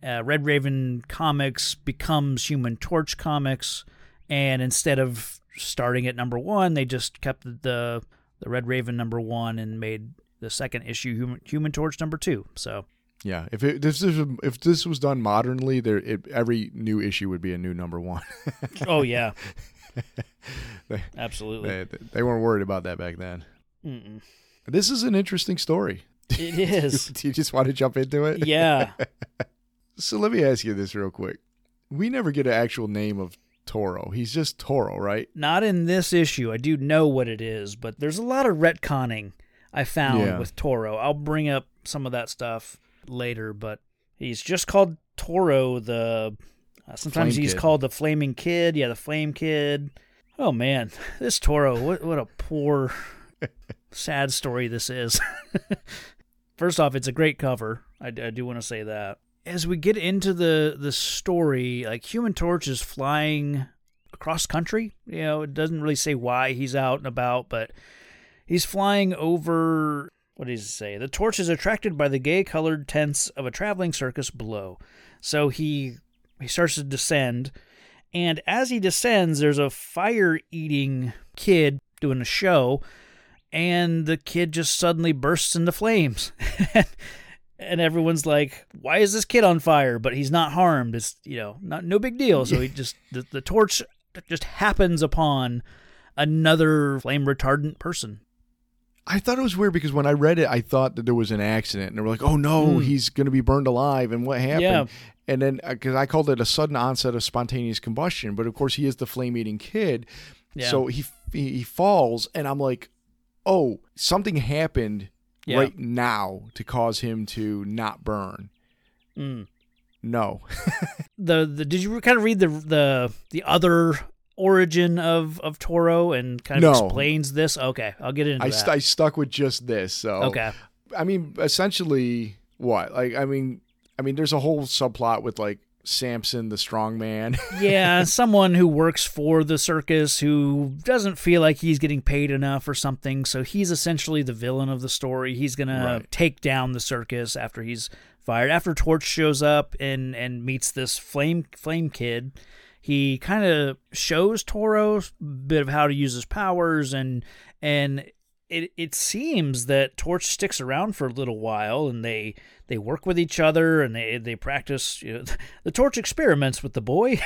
Uh, Red Raven Comics becomes Human Torch Comics, and instead of starting at number one, they just kept the the Red Raven number one and made the second issue Human, Human Torch number two. So yeah, if it, this is if this was done modernly, there it, every new issue would be a new number one. [laughs] oh yeah, [laughs] they, absolutely. They, they, weren't worried about that back then. Mm-mm. This is an interesting story. [laughs] It is. do, you, just want to jump into it? Yeah. so let me ask you this real quick. We never get an actual name of Toro. He's just Toro, right? Not in this issue. I do know what it is, but there's a lot of retconning I found yeah. with Toro. I'll bring up some of that stuff later, but he's just called Toro. The uh, sometimes Flame he's Kid. called the Flaming Kid. Yeah, the Flame Kid. Oh man, this Toro. What what a poor, [laughs] sad story this is. [laughs] First off, it's a great cover. I, I do want to say that. As we get into the the story, like Human Torch is flying across country. You know, it doesn't really say why he's out and about, but he's flying over what does he say? The torch is attracted by the gay colored tents of a traveling circus below. So he he starts to descend, and as he descends, there's a fire eating kid doing a show, and the kid just suddenly bursts into flames. [laughs] and everyone's like, "Why is this kid on fire?" But he's not harmed. It's you know, not no big deal. So he [laughs] just the, the torch just happens upon another flame retardant person. I thought it was weird because when I read it, I thought that there was an accident, and they were like, "Oh no, mm. he's going to be burned alive," and what happened? Yeah. And then because uh, I called it a sudden onset of spontaneous combustion, but of course he is the flame eating kid, yeah. so he he falls, and I'm like, "Oh, something happened yeah. right now to cause him to not burn." Mm. No. [laughs] the the did you kind of read the the the other origin of of Toro and kind of no. explains this? Okay, I'll get into I. St- I stuck with just this. So okay, I mean, essentially, what? Like, I mean, I mean, there's a whole subplot with like Samson the strong man. [laughs] yeah, someone who works for the circus who doesn't feel like he's getting paid enough or something. So he's essentially the villain of the story. He's going right. to take down the circus after he's fired. After Torch shows up and and meets this flame flame kid, he kind of shows Toro a bit of how to use his powers and and it it seems that Torch sticks around for a little while and they they work with each other and they they practice you know, [laughs] the Torch experiments with the boy.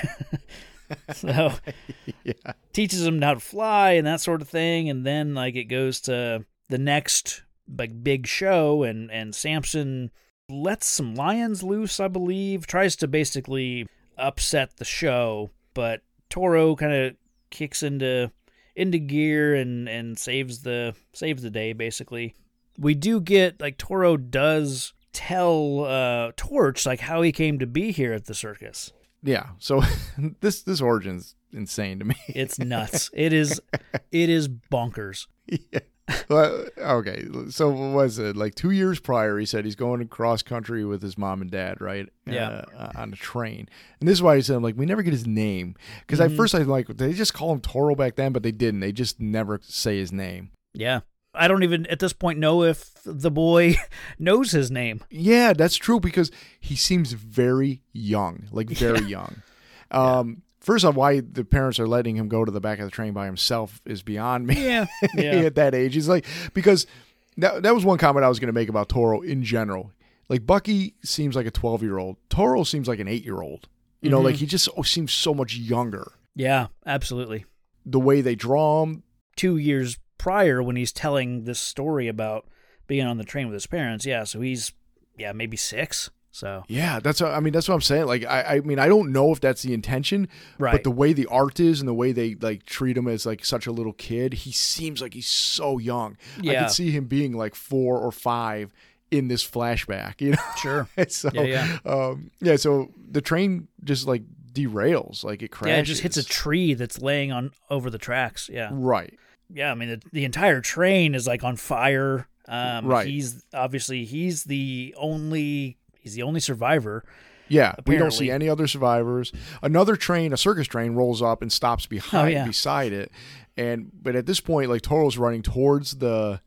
[laughs] so [laughs] yeah. teaches him how to fly and that sort of thing and then like it goes to the next like big show and and Samson lets some lions loose I believe tries to basically upset the show, but Toro kind of kicks into into gear and and saves the saves the day basically. We do get like Toro does tell uh Torch like how he came to be here at the circus. Yeah. So [laughs] this this origin's insane to me. it's [laughs] nuts. It is it is bonkers. Yeah okay, so what was it like two years prior? He said he's going cross country with his mom and dad, right? Yeah, uh, on a train. And this is why he said, "I'm like, we never get his name because mm-hmm. at first I like, they just call him Toro back then, but they didn't. They just never say his name. Yeah, I don't even at this point know if the boy [laughs] knows his name. Yeah, that's true because he seems very young, like very [laughs] yeah. young. Um, first off, why the parents are letting him go to the back of the train by himself is beyond me. Yeah, [laughs] yeah. at that age, he's like because that that was one comment I was going to make about Toro in general. Like Bucky seems like a twelve year old. Toro seems like an eight year old. You know, mm-hmm. like he just seems so much younger. Yeah, absolutely. The way they draw him. Two years prior, when he's telling this story about being on the train with his parents, yeah, so he's yeah, maybe six. So Yeah, that's what, I mean that's what I'm saying. Like I, I mean I don't know if that's the intention, Right. but the way the art is and the way they like treat him as like such a little kid, he seems like he's so young. I Yeah. could see him being like four or five in this flashback, you know. sure. [laughs] so Yeah, yeah. um yeah, so the train just like derails, like it crashes. Yeah, it just hits a tree that's laying on over the tracks. Yeah. right. yeah, I mean the, the entire train is like on fire. Um, Right. He's obviously he's the only he's the only survivor. Yeah, we don't see any other survivors. Another train, a circus train, rolls up and stops oh, behind Oh, yeah. beside it, and but at this point, like Toro's running towards the,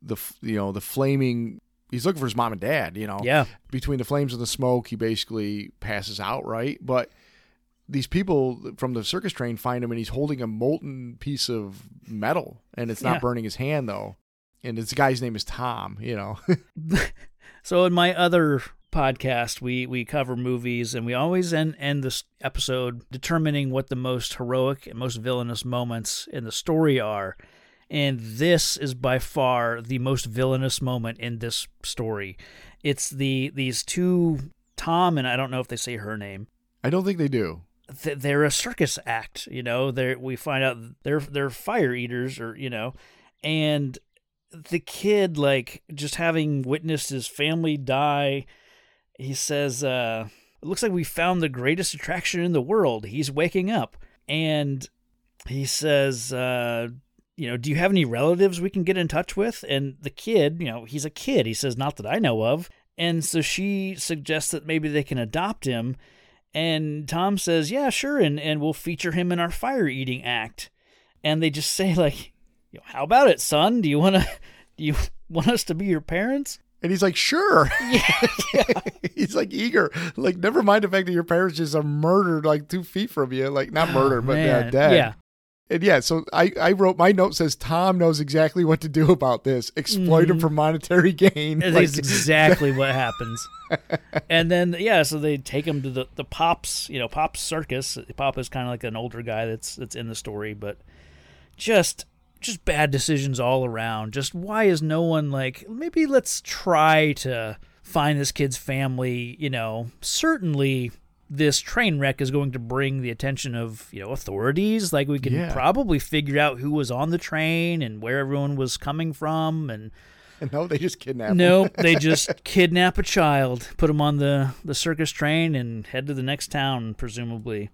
the you know the flaming. He's looking for his mom and dad. You know, Yeah, between the flames and the smoke, he basically passes out. Right, but these people from the circus train find him, and he's holding a molten piece of metal, and it's not Yeah. burning his hand though. And this guy's name is Tom. You know, [laughs] [laughs] So in my other podcast, we we cover movies, and we always end end this episode determining what the most heroic and most villainous moments in the story are. And this is by far the most villainous moment in this story. It's the these two Tom and I don't know if they say her name. I don't think they do. th- they're a circus act. You know, they we find out they're they're fire eaters, or you know, and the kid like just having witnessed his family die, he says, uh, "It looks like we found the greatest attraction in the world." He's waking up, and he says, uh, "You know, do you have any relatives we can get in touch with?" And the kid, you know, he's a kid. He says, "Not that I know of." And so she suggests that maybe they can adopt him. And Tom says, "Yeah, sure, and and we'll feature him in our fire eating act." And they just say like, "How about it, son? Do you want to [laughs] do you want us to be your parents?" And he's like, sure. [laughs] Yeah, [laughs] he's like eager. Like, never mind the fact that your parents just are murdered like two feet from you. Like, not murdered, but Oh, Man, dead. Yeah, And yeah, so I, I wrote my note says Tom knows exactly what to do about this. Exploit him Mhm. for monetary gain. That's Like, [laughs] exactly what happens. And then yeah, so they take him to the the Pops, you know, Pops Circus. Pop is kind of like an older guy that's that's in the story, but just just bad decisions all around. Just why is no one like maybe let's try to find this kid's family, you know. Certainly this train wreck is going to bring the attention of, you know, authorities. Like we can Yeah. probably figure out who was on the train and where everyone was coming from and no, they just kidnap no, [laughs] they just kidnap a child, put him on the, the circus train, and head to the next town, presumably.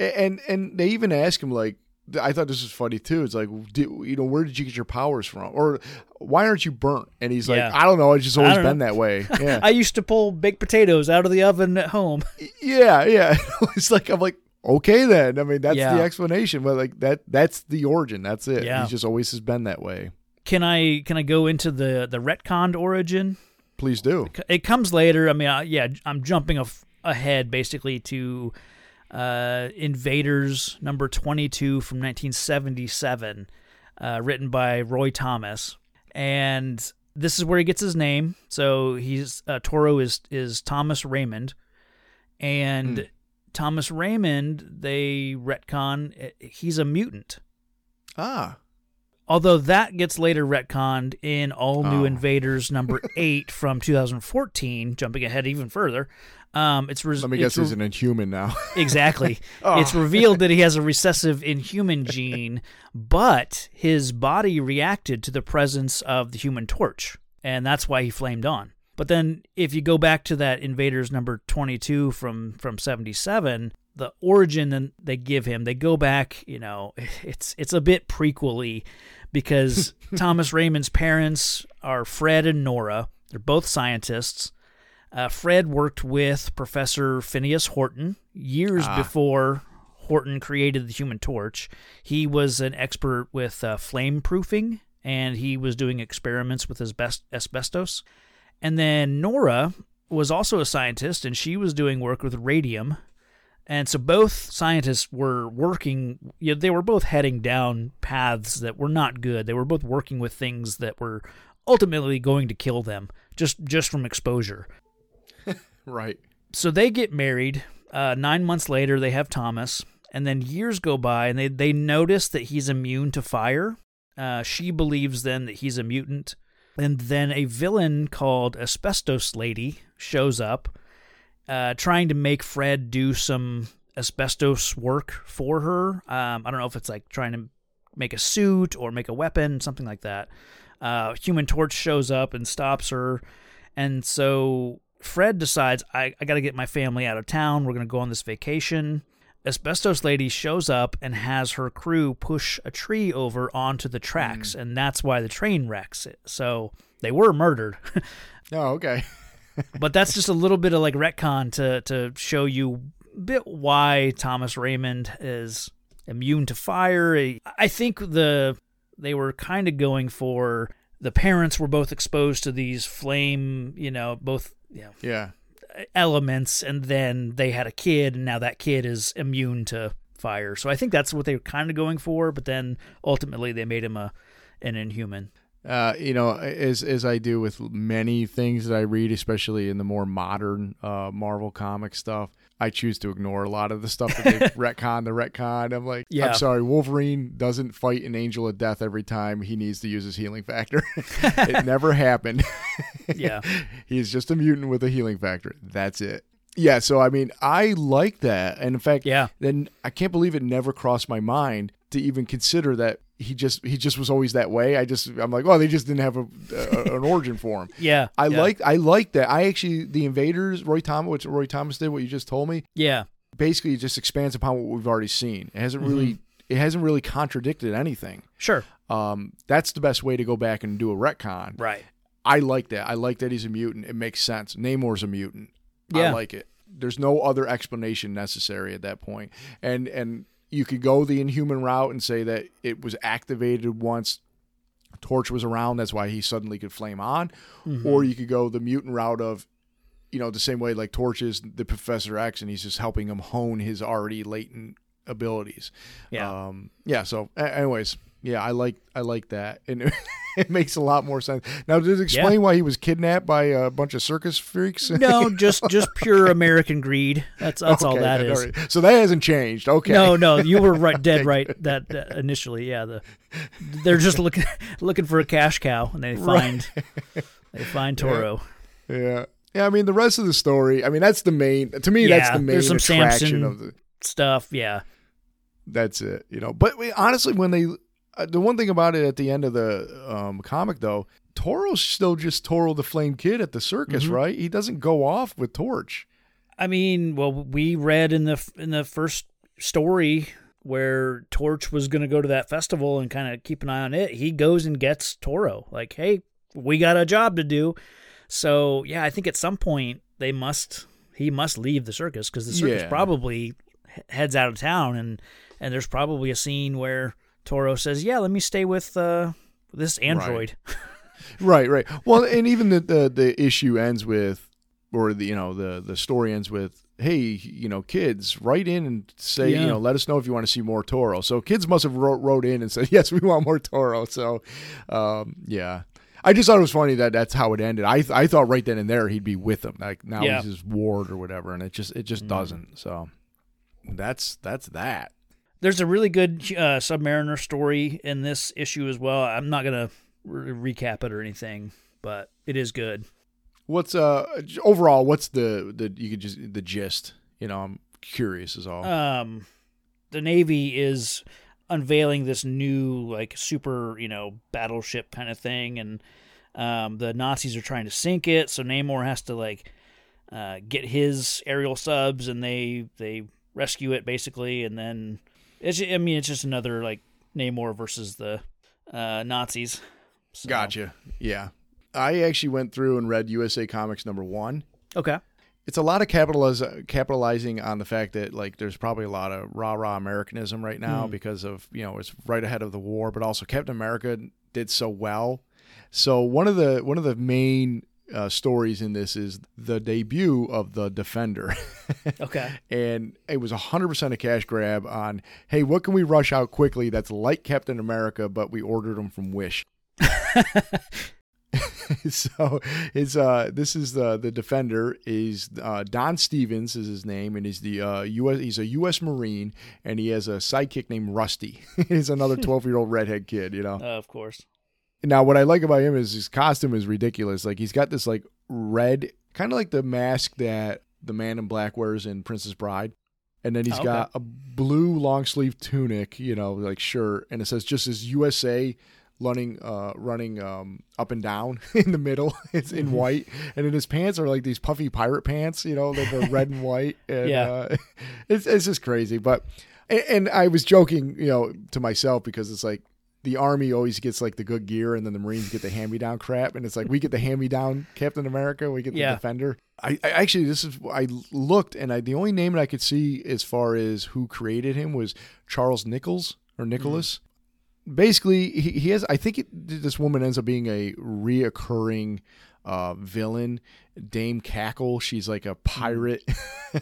And and they even ask him like, I thought this was funny too. It's like, do, you know, where did you get your powers from, or why aren't you burnt? And he's like, I don't know. It's just always been know. that way. [laughs] Yeah, I used to pull baked potatoes out of the oven at home. [laughs] yeah, yeah. [laughs] it's like I'm like, okay then. I mean, that's Yeah. the explanation, but like that that's the origin. That's it. Yeah. He's just always has been that way. Can I can I go into the the retconned origin? Please do. It comes later. I mean, I, yeah, I'm jumping af- ahead basically to uh, Invaders number 22 from 1977, uh, written by Roy Thomas, and this is where he gets his name. So he's uh, Toro is is Thomas Raymond, and Hmm. Thomas Raymond they retcon uh, he's a mutant. Ah, Although that gets later retconned in All New Oh. Invaders number [laughs] eight from 2014, jumping ahead even further. Um, it's res- let me guess. he's an inhuman now. [laughs] exactly. Oh. It's revealed that he has a recessive inhuman gene, but his body reacted to the presence of the Human Torch, and that's why he flamed on. But then, if you go back to that Invaders number 22 from from 77, the origin that they give him, they go back. You know, [laughs] it's it's a bit prequely because [laughs] Thomas Raymond's parents are Fred and Nora. They're both scientists. Uh, Fred worked with Professor Phineas Horton years Ah. before Horton created the Human Torch. He was an expert with uh, flame proofing, and he was doing experiments with asbest- asbestos. And then Nora was also a scientist, and she was doing work with radium. And so both scientists were working, you know, they were both heading down paths that were not good. They were both working with things that were ultimately going to kill them just just from exposure [laughs] right. so they get married. Uh, nine months later, they have Thomas, and then years go by, and they they notice that he's immune to fire. Uh, she believes then that he's a mutant. And then a villain called Asbestos Lady shows up, uh, trying to make Fred do some asbestos work for her. Um, I don't know if it's like trying to make a suit or make a weapon, something like that. Uh, Human Torch shows up and stops her. And so Fred decides, I, I got to get my family out of town. We're going to go on this vacation. Asbestos Lady shows up and has her crew push a tree over onto the tracks, and that's why the train wrecks it. So they were murdered. [laughs] Oh, okay. [laughs] but that's just a little bit of like retcon to to show you a bit why Thomas Raymond is immune to fire. I think the they were kind of going for the parents were both exposed to these flame, you know, both you know, Yeah. elements, and then they had a kid, and now that kid is immune to fire. So I think that's what they were kind of going for. But then ultimately they made him a an inhuman. Uh, you know, as as I do with many things that I read, especially in the more modern uh, Marvel comic stuff, I choose to ignore a lot of the stuff that they [laughs] retcon the retcon. I'm like, Yeah. I'm sorry, Wolverine doesn't fight an angel of death every time he needs to use his healing factor. [laughs] it [laughs] never happened. Yeah. He's just a mutant with a healing factor. That's it. Yeah, so I mean, I like that, and in fact, Yeah. then I can't believe it never crossed my mind to even consider that he just he just was always that way. I just I'm like, oh, they just didn't have a, a an origin for him. [laughs] Yeah. I yeah. like I like that. I actually the Invaders, Roy Thomas, what Roy Thomas did, what you just told me, Yeah. basically just expands upon what we've already seen. It hasn't really it hasn't really contradicted anything. Sure. Um, that's the best way to go back and do a retcon. Right. I like that. I like that he's a mutant. It makes sense. Namor's a mutant. Yeah. I like it. There's no other explanation necessary at that point. And and you could go the inhuman route and say that it was activated once Torch was around. That's why he suddenly could flame on. Mm-hmm. Or you could go the mutant route of, you know, the same way like Torch is the Professor X, and he's just helping him hone his already latent abilities. Yeah. Um, yeah. So, a- anyways, yeah, I like I like that, [laughs] and it makes a lot more sense. Now, does it explain why he was kidnapped by a bunch of circus freaks? no, [laughs] just just pure American greed. That's that's all Okay, all is. right. So that hasn't changed. Okay. No, no, you were right, [laughs] dead right. That, that initially, yeah. The they're just looking looking for a cash cow, and they find they find Toro. Yeah. Yeah. I mean, the rest of the story. I mean, that's the main. To me, that's the main there's some attraction Samson- of the. Stuff, yeah, That's it. You know. But we- honestly, when they, the one thing about it at the end of the um, comic though, Toro's still just Toro the Flame Kid at the circus, Mm-hmm. right? He doesn't go off with Torch. I mean, well, we read in the in the first story where Torch was going to go to that festival and kind of keep an eye on it. He goes and gets Toro. Like, hey, we got a job to do. So yeah, I think at some point they must he must leave the circus because the circus Yeah. probably heads out of town and and there's probably a scene where Toro says, "Yeah, let me stay with uh, this android." [laughs] [laughs] Right, right. Well, and even the, the the issue ends with, or the you know the the story ends with, hey, you know, kids, write in and say, Yeah. you know, let us know if you want to see more Toro. So kids must have wrote, wrote in and said, [laughs] yes, we want more Toro. So, um, yeah. I just thought it was funny that that's how it ended. I I thought right then and there he'd be with them, like now Yeah. he's his ward or whatever, and it just it just doesn't. So that's that's that. There's a really good uh, Submariner story in this issue as well. I'm not gonna re- recap it or anything, but it is good. What's uh overall? What's the the you could just the gist? You know, I'm curious as all. Um, the Navy is unveiling this new like super you know battleship kind of thing, and um, the Nazis are trying to sink it. So Namor has to like uh, get his aerial subs, and they they rescue it basically, and then it's I mean it's just another like Namor versus the uh, Nazis. So- Gotcha. Yeah. I actually went through and read USA Comics number one. Okay. It's a lot of capitaliz- capitalizing on the fact that like there's probably a lot of rah rah Americanism right now Hmm. because of you know it's right ahead of the war, but also Captain America did so well. So one of the one of the main uh, stories in this is the debut of the Defender. [laughs] Okay. and it was 100% a cash grab on hey what can we rush out quickly that's like captain america but we ordered them from wish [laughs] so it's uh this is the the defender is uh don stevens is his name and he's the uh us he's a us marine and he has a sidekick named rusty [laughs] he's another 12 year old redhead kid you know Uh, of course. Now, what I like about him is his costume is ridiculous. Like he's got this like red, kind of like the mask that the man in black wears in Princess Bride. And then he's Okay. got a blue long sleeve tunic, you know, like shirt, and it says just as USA running uh running um up and down [laughs] in the middle. [laughs] It's in white. And then his pants are like these puffy pirate pants, you know, they're [laughs] red and white. And Yeah. uh it's it's just crazy. But and, and I was joking, you know, to myself because it's like the army always gets like the good gear and then the marines get the hand-me-down crap and it's like we get the hand-me-down captain america we get the Yeah. defender. I, I actually this is i looked and i the only name that i could see as far as who created him was charles nichols or nicholas. Basically he, he has i think it, this woman ends up being a reoccurring uh villain. Dame cackle she's like a pirate. [laughs]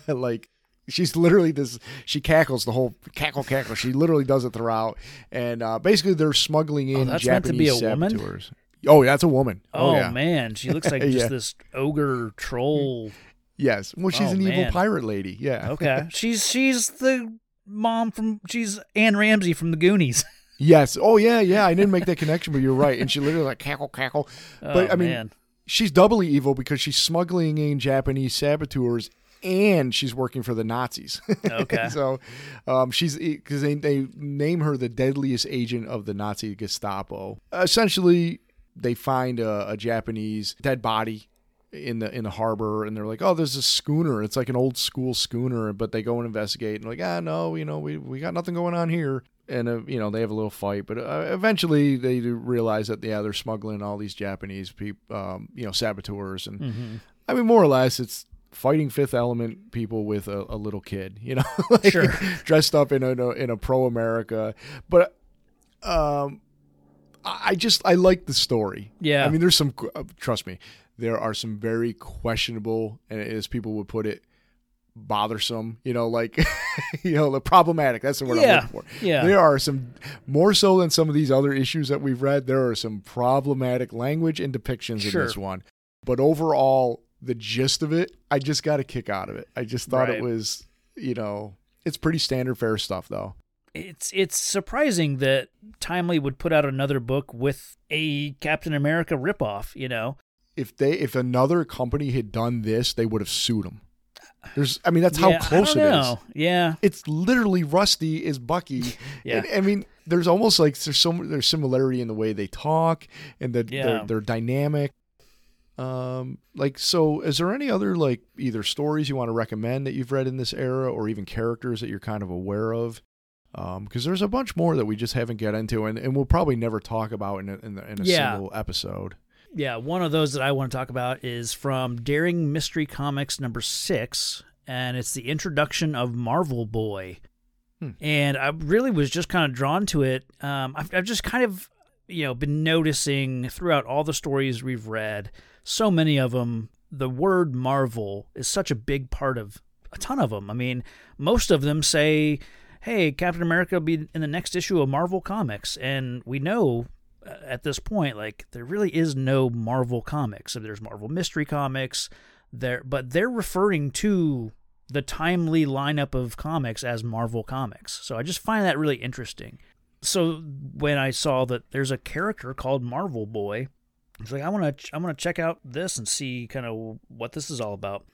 Like she's literally this she cackles the whole cackle cackle. She literally does it throughout. And uh basically they're smuggling in Oh, that's meant to be japanese a woman? saboteurs. Oh that's a woman. Oh, yeah. man, she looks like [laughs] just Yeah. this ogre troll. yes. Well she's Oh, an evil pirate lady. Yeah. Okay, [laughs] she's she's the mom from she's Anne Ramsey from the Goonies. [laughs] yes. Oh yeah yeah. I didn't make that connection but you're right. And she literally like cackle cackle. But Oh, i mean man. she's doubly evil because she's smuggling in Japanese saboteurs and she's working for the Nazis. [laughs] Okay. so um, she's because they, they name her the deadliest agent of the Nazi Gestapo. Essentially, they find a, a Japanese dead body in the in the harbor and they're like oh there's a schooner it's like an old school schooner but they go and investigate and like ah no you know we, we got nothing going on here and uh, you know they have a little fight but uh, eventually they do realize that yeah they're smuggling all these japanese people um, you know saboteurs and Mhm. i mean more or less it's fighting fifth element people with a, a little kid you know [laughs] like, Sure. dressed up in a in a pro america but um I just I like the story. Yeah. I mean, there's some. uh, Trust me, there are some very questionable, and as people would put it, bothersome. You know, like [laughs] you know, the problematic. That's the word Yeah. I'm looking for. Yeah. There are some more so than some of these other issues that we've read. There are some problematic language and depictions Sure. in this one, but overall, the gist of it, I just got a kick out of it. I just thought Right. it was, you know, it's pretty standard fare stuff though. it's it's surprising that Timely would put out another book with a Captain America ripoff. You know, if they if another company had done this, they would have sued them. There's, I mean, that's Yeah, how close it is. I it don't is. know. Yeah, It's literally Rusty is Bucky. [laughs] Yeah. And, I mean, there's almost like there's so there's similarity in the way they talk and the Yeah. their, their dynamic. Um, like so, is there any other like either stories you want to recommend that you've read in this era, or even characters that you're kind of aware of? Um, because there's a bunch more that we just haven't get into, and, and we'll probably never talk about in a, in, a- in a Yeah. single episode. yeah. One of those that I want to talk about is from Daring Mystery Comics number six, and it's the introduction of Marvel Boy. Hmm. And I really was just kind of drawn to it. Um, I've, I've just kind of, you know, been noticing throughout all the stories we've read, so many of them, the word Marvel is such a big part of a ton of them. I mean, most of them say, hey, Captain America will be in the next issue of Marvel Comics. And we know uh, at this point, like, there really is no Marvel Comics. So there's Marvel Mystery Comics, there, but they're referring to the timely lineup of comics as Marvel Comics. So I just find that really interesting. So when I saw that there's a character called Marvel Boy, I was like, I want to, I want to check out this and see kind of what this is all about.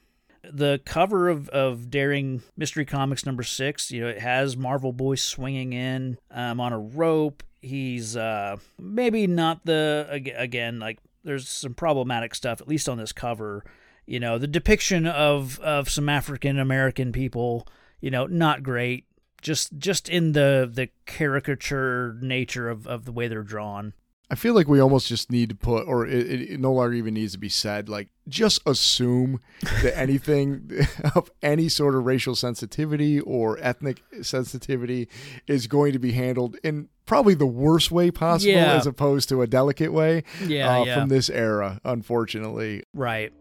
The cover of, of Daring Mystery Comics number six, you know, it has Marvel Boy swinging in um, on a rope. He's uh, maybe not the again like there's some problematic stuff at least on this cover. You know, the depiction of of some African American people, you know, not great. Just just in the the caricature nature of, of the way they're drawn. I feel like we almost just need to put, or it, it, it no longer even needs to be said. Like, just assume that [laughs] anything of any sort of racial sensitivity or ethnic sensitivity is going to be handled in probably the worst way possible, Yeah. as opposed to a delicate way. Yeah, uh, yeah. From this era, unfortunately. Right.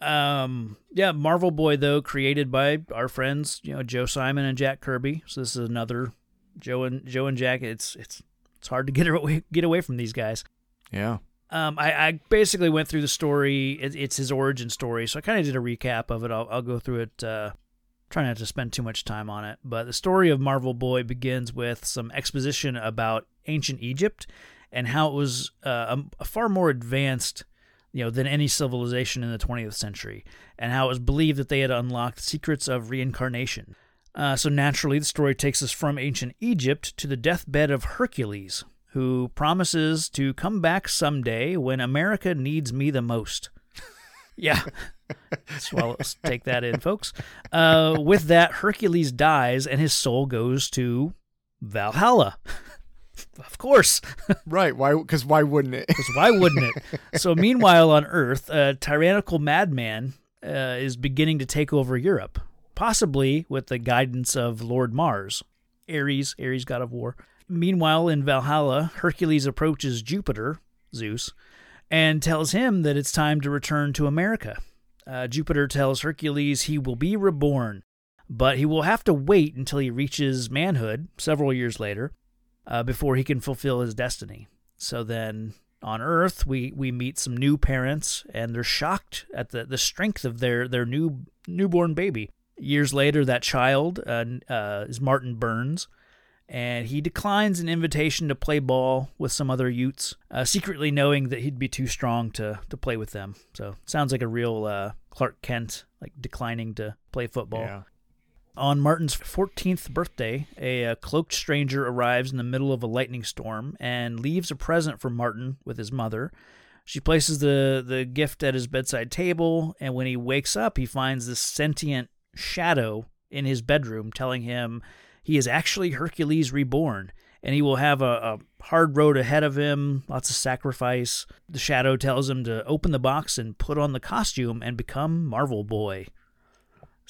Um yeah, Marvel Boy though created by our friends, you know, Joe Simon and Jack Kirby. So this is another Joe and Joe and Jack. It's it's it's hard to get [laughs] away get away from these guys. Yeah. Um, I, I basically went through the story. It, it's his origin story, so I kind of did a recap of it. I'll, I'll go through it. Uh, try not to spend too much time on it. But the story of Marvel Boy begins with some exposition about ancient Egypt and how it was uh, a, far more advanced, you know, than any civilization in the 20th century, and how it was believed that they had unlocked secrets of reincarnation. Uh, so naturally, the story takes us from ancient Egypt to the deathbed of Hercules, who promises to come back someday when America needs me the most. [laughs] yeah. Swallow, take that in, folks. Uh, with that, Hercules dies and his soul goes to Valhalla. [laughs] of course. [laughs] right. Why? Because why wouldn't it? Because why wouldn't it? [laughs] So, meanwhile, on Earth, a tyrannical madman uh, is beginning to take over Europe, possibly with the guidance of Lord Mars, Ares, Ares, god of war. Meanwhile, in Valhalla, Hercules approaches Jupiter, Zeus, and tells him that it's time to return to America. Uh, Jupiter tells Hercules he will be reborn, but he will have to wait until he reaches manhood several years later uh, before he can fulfill his destiny. So then on Earth, we, we meet some new parents, and they're shocked at the, the strength of their, their new newborn baby. Years later, that child uh, uh, is Martin Burns, and he declines an invitation to play ball with some other Utes, uh, secretly knowing that he'd be too strong to, to play with them. So sounds like a real uh, Clark Kent, like declining to play football. Yeah. On Martin's 14th birthday, a, a, cloaked stranger arrives in the middle of a lightning storm and leaves a present for Martin with his mother. She places the, the gift at his bedside table, and when he wakes up, he finds this sentient shadow in his bedroom telling him he is actually Hercules reborn, and he will have a, a, hard road ahead of him, lots of sacrifice. The shadow tells him to open the box and put on the costume and become Marvel Boy.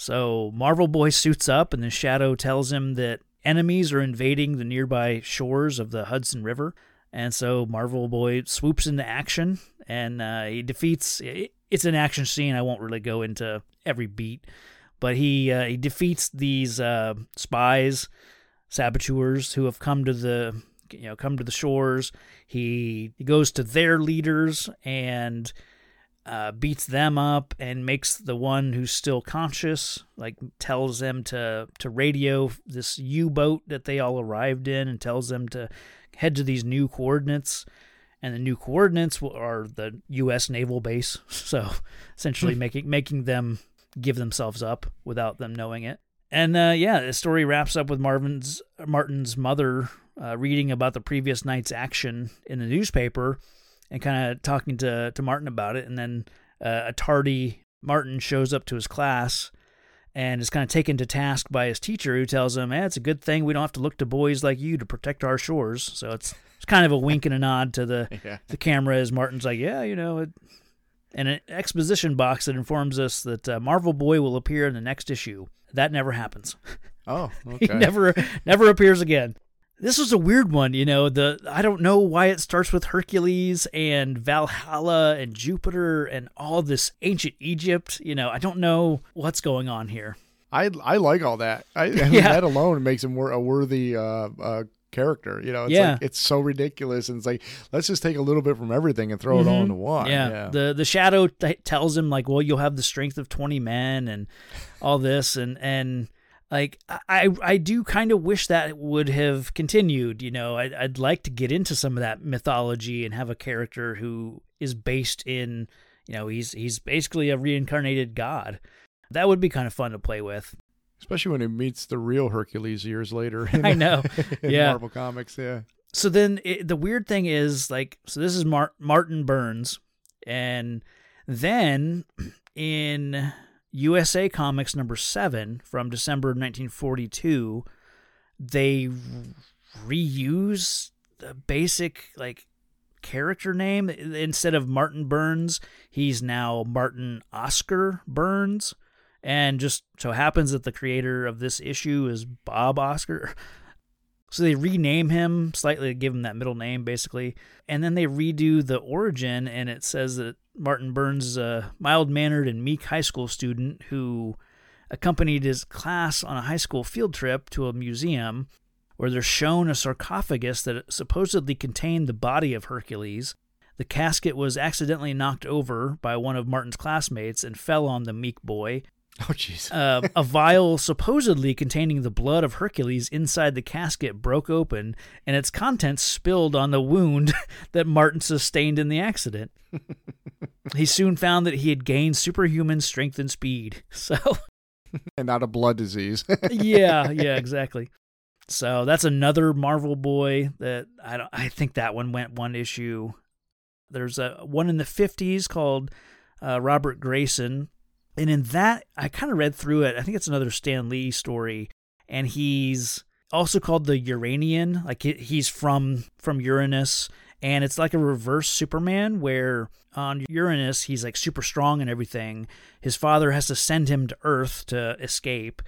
So Marvel Boy suits up, and the shadow tells him that enemies are invading the nearby shores of the Hudson River. And so Marvel Boy swoops into action and uh, he defeats. It's an action scene. I won't really go into every beat, but he uh, he defeats these uh, spies, saboteurs who have come to the you know come to the shores. He he goes to their leaders and uh, beats them up and makes the one who's still conscious like tells them to to radio this U-boat that they all arrived in and tells them to head to these new coordinates and the new coordinates are the U.S. naval base. [laughs] So essentially making making them give themselves up without them knowing it. And uh, yeah, the story wraps up with Marvin's Martin's mother uh, reading about the previous night's action in the newspaper and kind of talking to to Martin about it. And then uh, a tardy Martin shows up to his class and is kind of taken to task by his teacher, who tells him, "Eh, it's a good thing we don't have to look to boys like you to protect our shores." So it's it's kind of a wink and a nod to the [laughs] yeah. the camera as Martin's like, "Yeah, you know, it, and an exposition box that informs us that uh, Marvel Boy will appear in the next issue. That never happens. Oh, [laughs] okay. he never never appears again. This was a weird one, you know. The I don't know why it starts with Hercules and Valhalla and Jupiter and all this ancient Egypt. You know, I don't know what's going on here. I I like all that. I, I [laughs] mean, yeah. that alone makes him a worthy uh, uh, character. You know, it's yeah. like it's so ridiculous, and it's like let's just take a little bit from everything and throw mm-hmm. it all mm-hmm. into one. Yeah. yeah. The the shadow t- tells him like, well, you'll have the strength of twenty men and all this, and and like I I do kind of wish that would have continued. You know, I'd, I'd like to get into some of that mythology and have a character who is based in. You know, he's he's basically a reincarnated god. That would be kind of fun to play with. Especially when he meets the real Hercules years later. [laughs] In, I know. [laughs] yeah. Marvel Comics, yeah. So then it, the weird thing is like so this is Mar- Martin Burns and then [clears throat] in USA Comics number 7 from December 1942 they reuse the basic like character name instead of Martin Burns he's now Martin Oksner Burns and just so happens that the creator of this issue is Bob Oksner. So they rename him slightly give him that middle name, basically. And then they redo the origin, and it says that Martin Burns is a mild mannered and meek high school student who accompanied his class on a high school field trip to a museum where they're shown a sarcophagus that supposedly contained the body of Hercules. The casket was accidentally knocked over by one of Martin's classmates and fell on the meek boy, [laughs] Oh, jeez. Uh, a vial supposedly containing the blood of Hercules inside the casket broke open, and its contents spilled on the wound [laughs] that Martin sustained in the accident. [laughs] he soon found that he had gained superhuman strength and speed. So, and not a blood disease. yeah, yeah, exactly. So that's another Marvel boy that I don't. I think that one went one issue. There's a one in the 50s called uh, Robert Grayson, and in that I kind of read through it. I think it's another Stan Lee story, and he's also called the Uranian. Like he's from from Uranus, and it's like a reverse Superman where on Uranus he's like super strong and everything. His father has to send him to Earth to escape,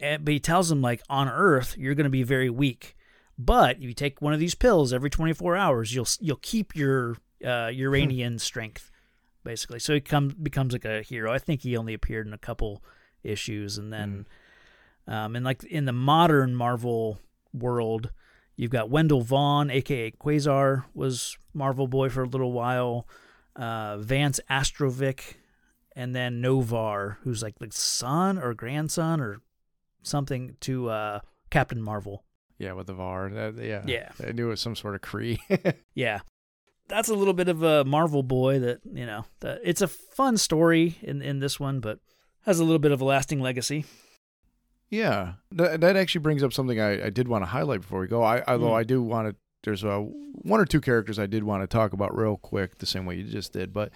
and, but he tells him like on Earth you're going to be very weak, but if you take one of these pills every 24 hours, you'll you'll keep your uh, Uranian strength basically. So he comes becomes like a hero. I think he only appeared in a couple issues, and then, um, and like in the modern Marvel world, you've got Wendell Vaughn, aka Quasar, was Marvel Boy for a little while. Uh, Vance Astrovik, and then Noh-Varr, who's like the son or grandson or something to uh, Captain Marvel. yeah, with the VAR. That, yeah. Yeah. I knew it was some sort of Kree. [laughs] Yeah. That's a little bit of a Marvel boy that, you know, that it's a fun story in, in this one, but has a little bit of a lasting legacy. Yeah, that, that actually brings up something I, I did want to highlight before we go. I although Mm. I do want to, there's uh one or two characters I did want to talk about real quick, the same way you just did, but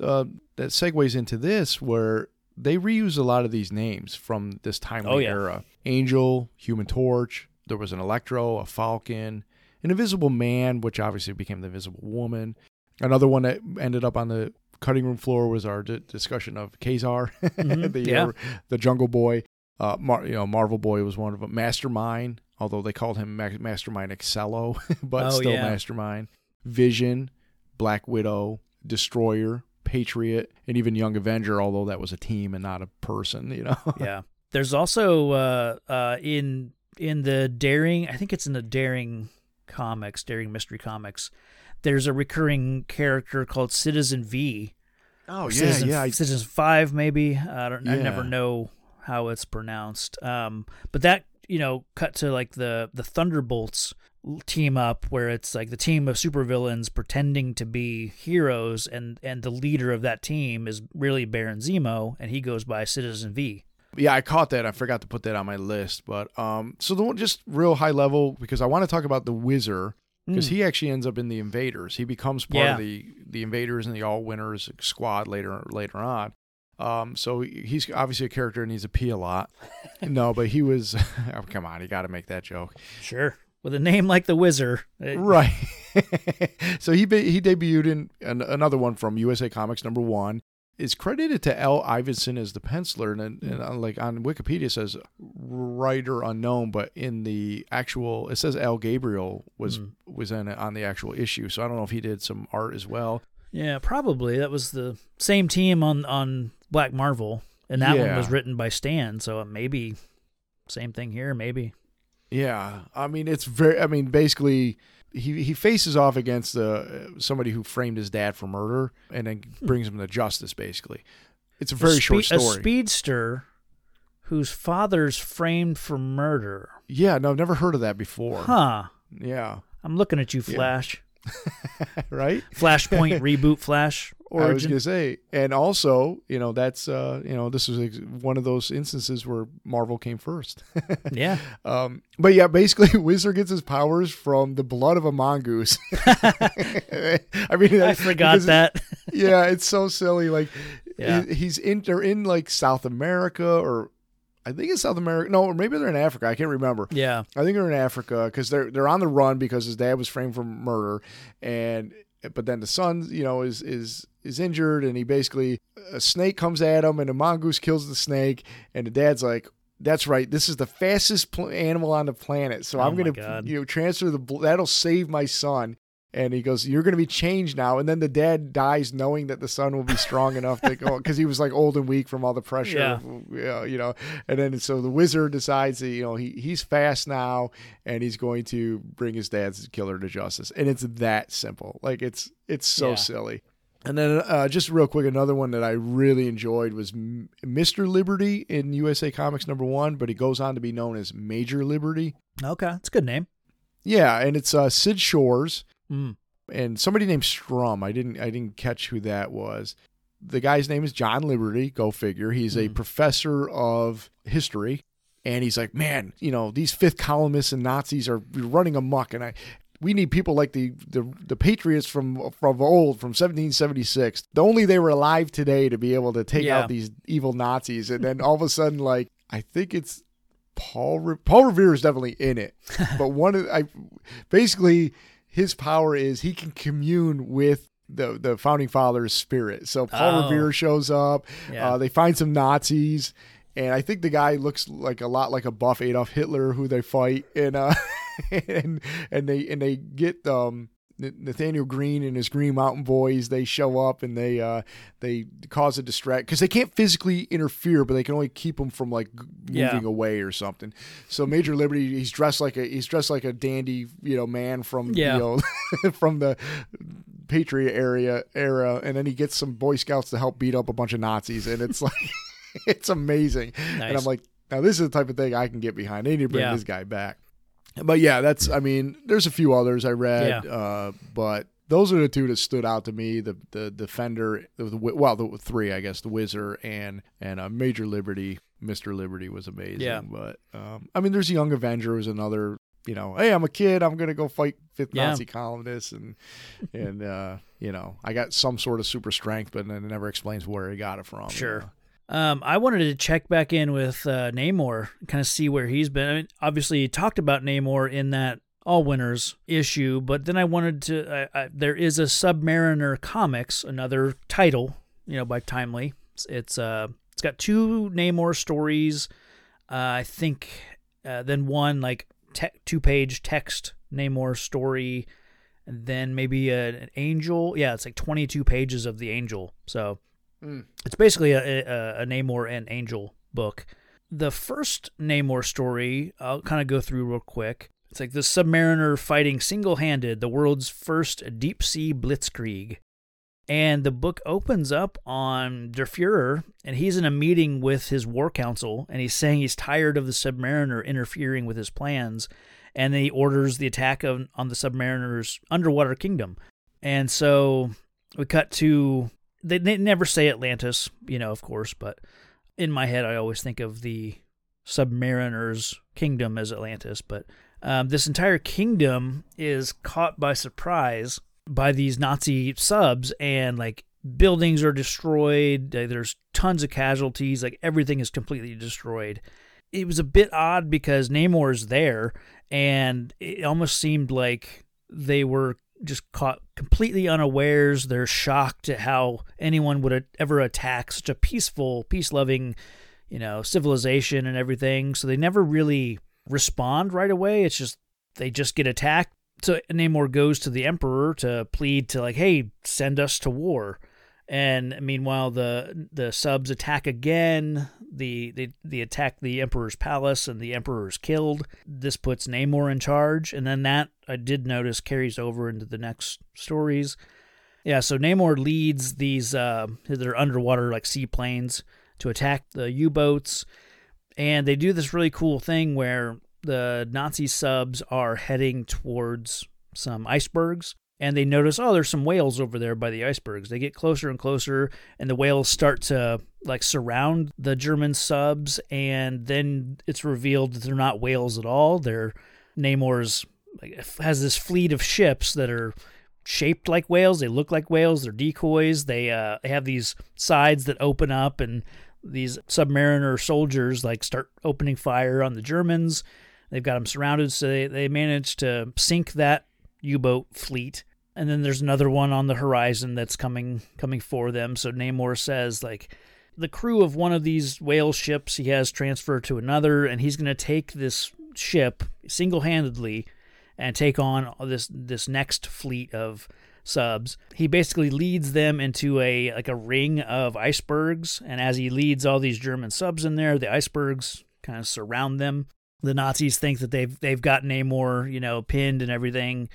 uh, that segues into this where they reuse a lot of these names from this timely Oh, yeah. era. Angel, Human Torch. There was an Electro, a Falcon, an Invisible Man, which obviously became the Invisible Woman. Another one that ended up on the cutting room floor was our d- discussion of Ka-Zar, [laughs] Mhm, the yeah. uh, the Jungle Boy. Uh, Mar- you know, Marvel Boy was one of them. Mastermind, although they called him Ma- Mastermind Excello, [laughs] but Oh, still yeah. Mastermind. Vision, Black Widow, Destroyer, Patriot, and even Young Avenger, although that was a team and not a person. You know. [laughs] yeah. There's also uh, uh, in in the Daring, I think it's in the Daring comics, Daring Mystery Comics. There's a recurring character called Citizen V. oh or Citizen, yeah, I- Citizen Five, maybe. I don't. I never know how it's pronounced. Um, but that you know, cut to like the the Thunderbolts team up, where it's like the team of supervillains pretending to be heroes, and and the leader of that team is really Baron Zemo, and he goes by Citizen V. Yeah, I caught that. I forgot to put that on my list. But um, so the one just real high level because I want to talk about the Whizzer because Mm. he actually ends up in the Invaders. He becomes part Yeah. of the the Invaders and the All Winners squad later later on. Um, so he's obviously a character that needs to pee a lot. [laughs] no, but he was. [laughs] Oh, come on, you got to make that joke, Sure. With a name like the Whizzer. right? [laughs] so he he debuted in an, another one from USA Comics number one. Is credited to Al Avison as the penciler, and, and uh, like on Wikipedia it says writer unknown, but in the actual it says Al Gabriel was Mm. was in on the actual issue. So I don't know if he did some art as well. Yeah, probably. That was the same team on on Black Marvel, and that one was written by Stan. So maybe same thing here. Maybe. Yeah, I mean it's very. I mean basically he he faces off against uh, somebody who framed his dad for murder and then brings him to justice. Basically, it's a very a short spe- A story. speedster whose father's framed for murder. yeah, no, I've never heard of that before. Huh. Yeah, I'm looking at you, Yeah. Flash. [laughs] right. Flashpoint reboot Flash I was gonna say, and also, you know, that's uh, you know, this was one of those instances where Marvel came first. [laughs] yeah. Um, but yeah, basically, [laughs] Whizzer gets his powers from the blood of a mongoose. [laughs] I mean, I forgot that. Yeah, it's so silly. Like, Yeah. he's in. They're in like South America, or I think it's South America. No, or maybe they're in Africa. I can't remember. yeah. I think they're in Africa because they're they're on the run because his dad was framed for murder, and but then the son, you know, is is is injured, and he basically a snake comes at him, and a mongoose kills the snake, and the dad's like. That's right. This is the fastest pl- animal on the planet. So Oh I'm gonna, God. you know, transfer the. Bl- that'll save my son. And he goes, "You're gonna be changed now." And then the dad dies, knowing that the son will be strong enough to go, because he was like old and weak from all the pressure. Yeah. you know, you know. And then so the whizzer decides that you know he he's fast now, and he's going to bring his dad's killer to justice. And it's that simple. Like it's it's so Yeah. silly. And then uh, just real quick, another one that I really enjoyed was M- Mr. Liberty in USA Comics number one, but he goes on to be known as Major Liberty. Okay, it's a good name. Yeah, and it's uh, Sid Shores Mm. and somebody named Strum. I didn't I didn't catch who that was. The guy's name is John Liberty. Go figure. He's a Mhm. professor of history, and he's like, man, you know, these fifth columnists and Nazis are running amok, and I. We need people like the, the the patriots from from old, from 1776. the Only they were alive today to be able to take Yeah. out these evil Nazis. And then all of a sudden, like I think it's Paul Re- Paul Revere is definitely in it, [laughs] but one of I basically his power is he can commune with the the founding fathers' spirit. So Paul Oh. Revere shows up. Yeah. Uh, they find some Nazis, and I think the guy looks like a lot like a buff Adolf Hitler who they fight, and uh, [laughs] and and they and they get um. Nathaniel Green and his Green Mountain Boys they show up and they uh they cause a distract because they can't physically interfere but they can only keep them from like g- Yeah. moving away or something. So Major Liberty he's dressed like a he's dressed like a dandy you know man from Yeah. you know [laughs] from the Patriot area era, and then he gets some Boy Scouts to help beat up a bunch of Nazis, and it's [laughs] like it's amazing. And I'm like, now this is the type of thing I can get behind. They need to bring Yeah. this guy back. But yeah, that's I mean, there's a few others I read, Yeah. uh, but those are the two that stood out to me. The the Defender, the, the, well, the three I guess, the Whizzer and and uh, Major Liberty. Mister Liberty was amazing. Yeah. But um, I mean, there's Young Avenger was another. You know, hey, I'm a kid. I'm gonna go fight fifth Yeah. Nazi columnists, and and uh, you know, I got some sort of super strength, but then it never explains where he got it from. you Sure. know. Um, I wanted to check back in with uh, Namor, kind of see where he's been. I mean, obviously, you talked about Namor in that All Winners issue, but then I wanted to. I, I, there is a Submariner Comics, another title, you know, by Timely. It's, it's uh, it's got two Namor stories. Uh, I think uh, then one like te- two page text Namor story, and then maybe an Angel. Yeah, it's like twenty two pages of the Angel. So Mm. it's basically a, a, a Namor and Angel book. The first Namor story, I'll kind of go through real quick. It's like the Submariner fighting single handed the world's first deep sea blitzkrieg. And the book opens up on Der Fuhrer, and he's in a meeting with his war council, and he's saying he's tired of the Submariner interfering with his plans, and then he orders the attack of, on the Submariner's underwater kingdom. And so we cut to they, they never say Atlantis, you know, of course, but in my head, I always think of the Submariner's kingdom as Atlantis. But um, this entire kingdom is caught by surprise by these Nazi subs, and like buildings are destroyed. There's tons of casualties. Like everything is completely destroyed. It was a bit odd because Namor's there, and it almost seemed like they were just caught completely unawares. They're shocked at how anyone would ever attack such a peaceful, peace loving, you know, civilization and everything. So they never really respond right away. It's just they just get attacked. So Namor goes to the Emperor to plead to like, hey, send us to war. And meanwhile, the the subs attack again. The they, they attack the Emperor's palace, and the Emperor is killed. This puts Namor in charge, and then that I did notice carries over into the next stories. Yeah, so Namor leads these uh, their underwater like seaplanes to attack the U-boats, and they do this really cool thing where the Nazi subs are heading towards some icebergs, and they notice oh there's some whales over there by the icebergs. They get closer and closer, and the whales start to like surround the German subs, and then it's revealed that they're not whales at all. They're Namor's like has this fleet of ships that are shaped like whales. They look like whales. They're decoys. They uh, they have these sides that open up, and these submariner soldiers like start opening fire on the Germans. They've got them surrounded, so they they manage to sink that U-boat fleet. And then there's another one on the horizon that's coming coming for them. So Namor says like the crew of one of these whale ships he has transferred to another, and he's going to take this ship single handedly and take on this this next fleet of subs. He basically leads them into a like a ring of icebergs, and as he leads all these German subs in there, the icebergs kind of surround them. The Nazis think that they've they've got Namor, you know, pinned and everything,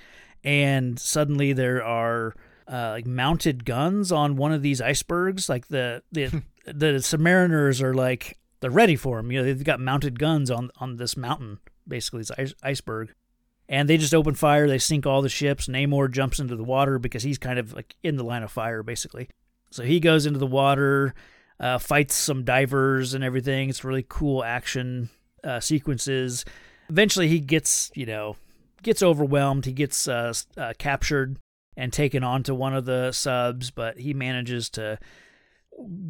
and suddenly there are uh, like mounted guns on one of these icebergs. Like the the the submariners are like they're ready for them. You know, they've got mounted guns on on this mountain, basically this ice, iceberg, and they just open fire. They sink all the ships. Namor jumps into the water because he's kind of like in the line of fire, basically. So he goes into the water, uh, fights some divers and everything. It's really cool action uh, sequences. Eventually, he gets you know gets overwhelmed. He gets uh, uh, captured and taken onto one of the subs, but he manages to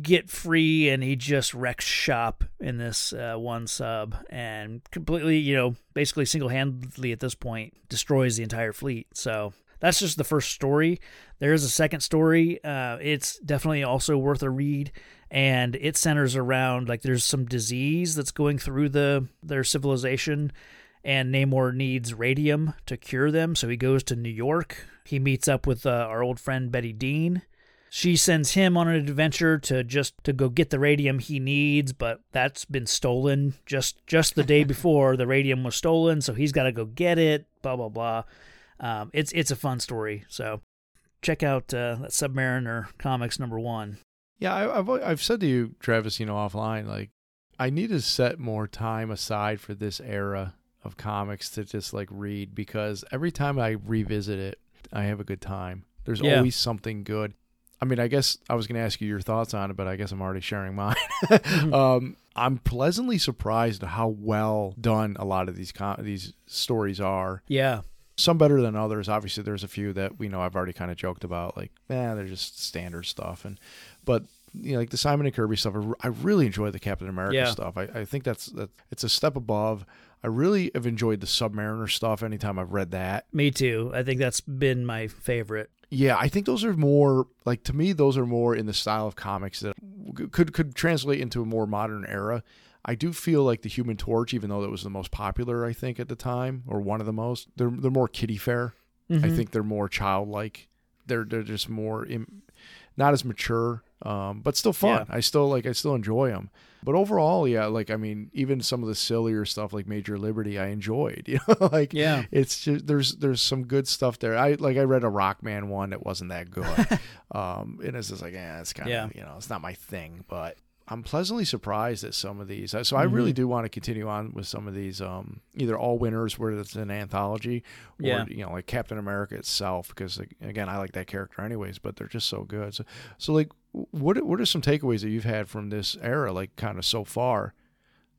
get free and he just wrecks shop in this uh, one sub and completely, you know, basically single handedly at this point destroys the entire fleet. So that's just the first story. There is a second story. Uh, it's definitely also worth a read, and it centers around like there's some disease that's going through the their civilization, and Namor needs radium to cure them. So he goes to New York. He meets up with uh, our old friend Betty Dean. She sends him on an adventure to just to go get the radium he needs, but that's been stolen just just the day [laughs] before. The radium was stolen, so he's got to go get it. Blah blah blah. Um, it's it's a fun story. So check out uh, that Submariner comics number one. Yeah, I, I've I've said to you, Travis, you know, offline, like I need to set more time aside for this era of comics to just like read because every time I revisit it, I have a good time. There's Yeah. always something good. I mean, I guess I was going to ask you your thoughts on it, but I guess I'm already sharing mine. [laughs] um, I'm pleasantly surprised at how well done a lot of these com- these stories are. Yeah, Some better than others. Obviously, there's a few that we know I've already kind of joked about, like, eh, they're just standard stuff. And but you know, like the Simon and Kirby stuff, I really enjoy the Captain America Yeah. stuff. I, I think that's that it's a step above. I really have enjoyed the Submariner stuff. Anytime I've read that, me too. I think that's been my favorite. yeah, I think those are more like to me. Those are more in the style of comics that could could translate into a more modern era. I do feel like the Human Torch, even though that was the most popular, I think at the time or one of the most, they're they're more kiddie fair. I Mhm. think they're more childlike. They're they're just more Im- not as mature, um, but still fun. I still like I still enjoy them. But overall, yeah, like I mean, even some of the sillier stuff like Major Liberty, I enjoyed. [laughs] You know, like Yeah. it's just there's there's some good stuff there. I like I read a Rockman one that wasn't that good, [laughs] um, and it's just like yeah, it's kind of Yeah. you know it's not my thing, but. I'm pleasantly surprised at some of these. So I really do want to continue on with some of these, um, either all winners where it's an anthology, or Yeah. you know, like Captain America itself, because like, again, I like that character anyways. But they're just so good. So, so like, what what are some takeaways that you've had from this era, like kind of so far?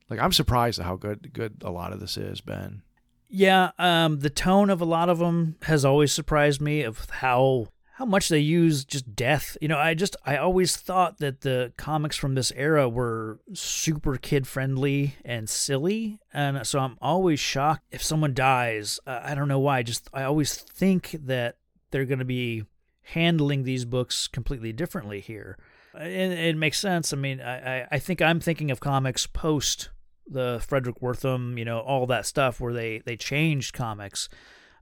Like, I'm surprised at how good good a lot of this is, Ben. Yeah, um, the tone of a lot of them has always surprised me of how how much they use just death. You know, I just I always thought that the comics from this era were super kid friendly and silly, and so I'm always shocked if someone dies. Uh, I don't know why. Just I always think that they're going to be handling these books completely differently here. And it makes sense. I mean, I, I- I think I'm thinking of comics post the Fredric Wertham, you know, all that stuff where they they changed comics.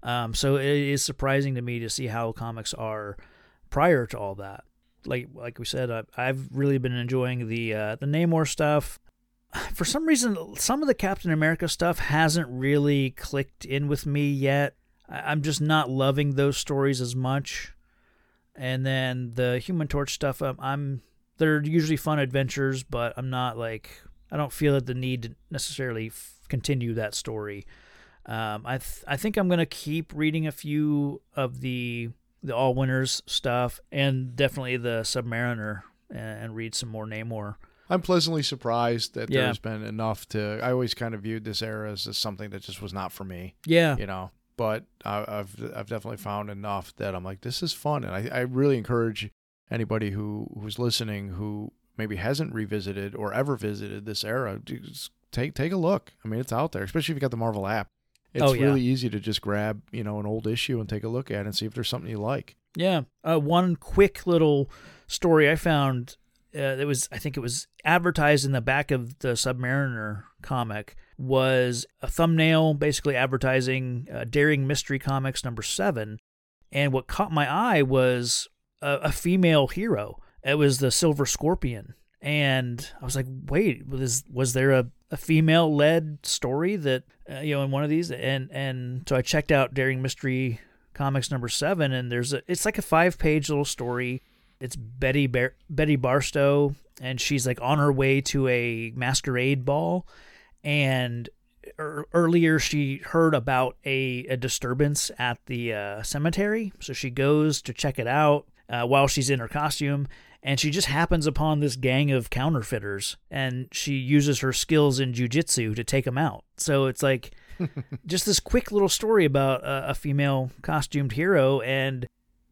Um, so it is surprising to me to see how comics are prior to all that. Like like we said, I've really been enjoying the uh, the Namor stuff. [sighs] For some reason, some of the Captain America stuff hasn't really clicked in with me yet. I'm just not loving those stories as much. And then the Human Torch stuff, um, I'm they're usually fun adventures, but I'm not like I don't feel that the need to necessarily f- continue that story. Um, I th- I think I'm gonna keep reading a few of the the All Winners stuff and definitely the Submariner and, and read some more Namor. I'm pleasantly surprised that Yeah. there's been enough to. I always kind of viewed this era as just something that just was not for me. Yeah, you know. But I, I've I've definitely found enough that I'm like, this is fun, and I, I really encourage anybody who who's listening who maybe hasn't revisited or ever visited this era, just take take a look. I mean, it's out there, especially if you got the Marvel app. It's Oh, yeah. really easy to just grab you know an old issue and take a look at it and see if there's something you like. Yeah. Uh, one quick little story I found uh, that was, I think it was advertised in the back of the Submariner comic, was a thumbnail basically advertising uh, Daring Mystery Comics number seven. And what caught my eye was a, a female hero. It was the Silver Scorpion. And I was like, wait, was was there a, a female led story that uh, you know in one of these? And and so I checked out Daring Mystery Comics number seven, and there's a it's like a five page little story. It's Betty Bar- Betty Barstow, and she's like on her way to a masquerade ball, and er- earlier she heard about a, a disturbance at the uh, cemetery, so she goes to check it out uh, while she's in her costume, and she just happens upon this gang of counterfeiters, and she uses her skills in jujitsu to take them out. So it's like [laughs] just this quick little story about a, a female costumed hero, and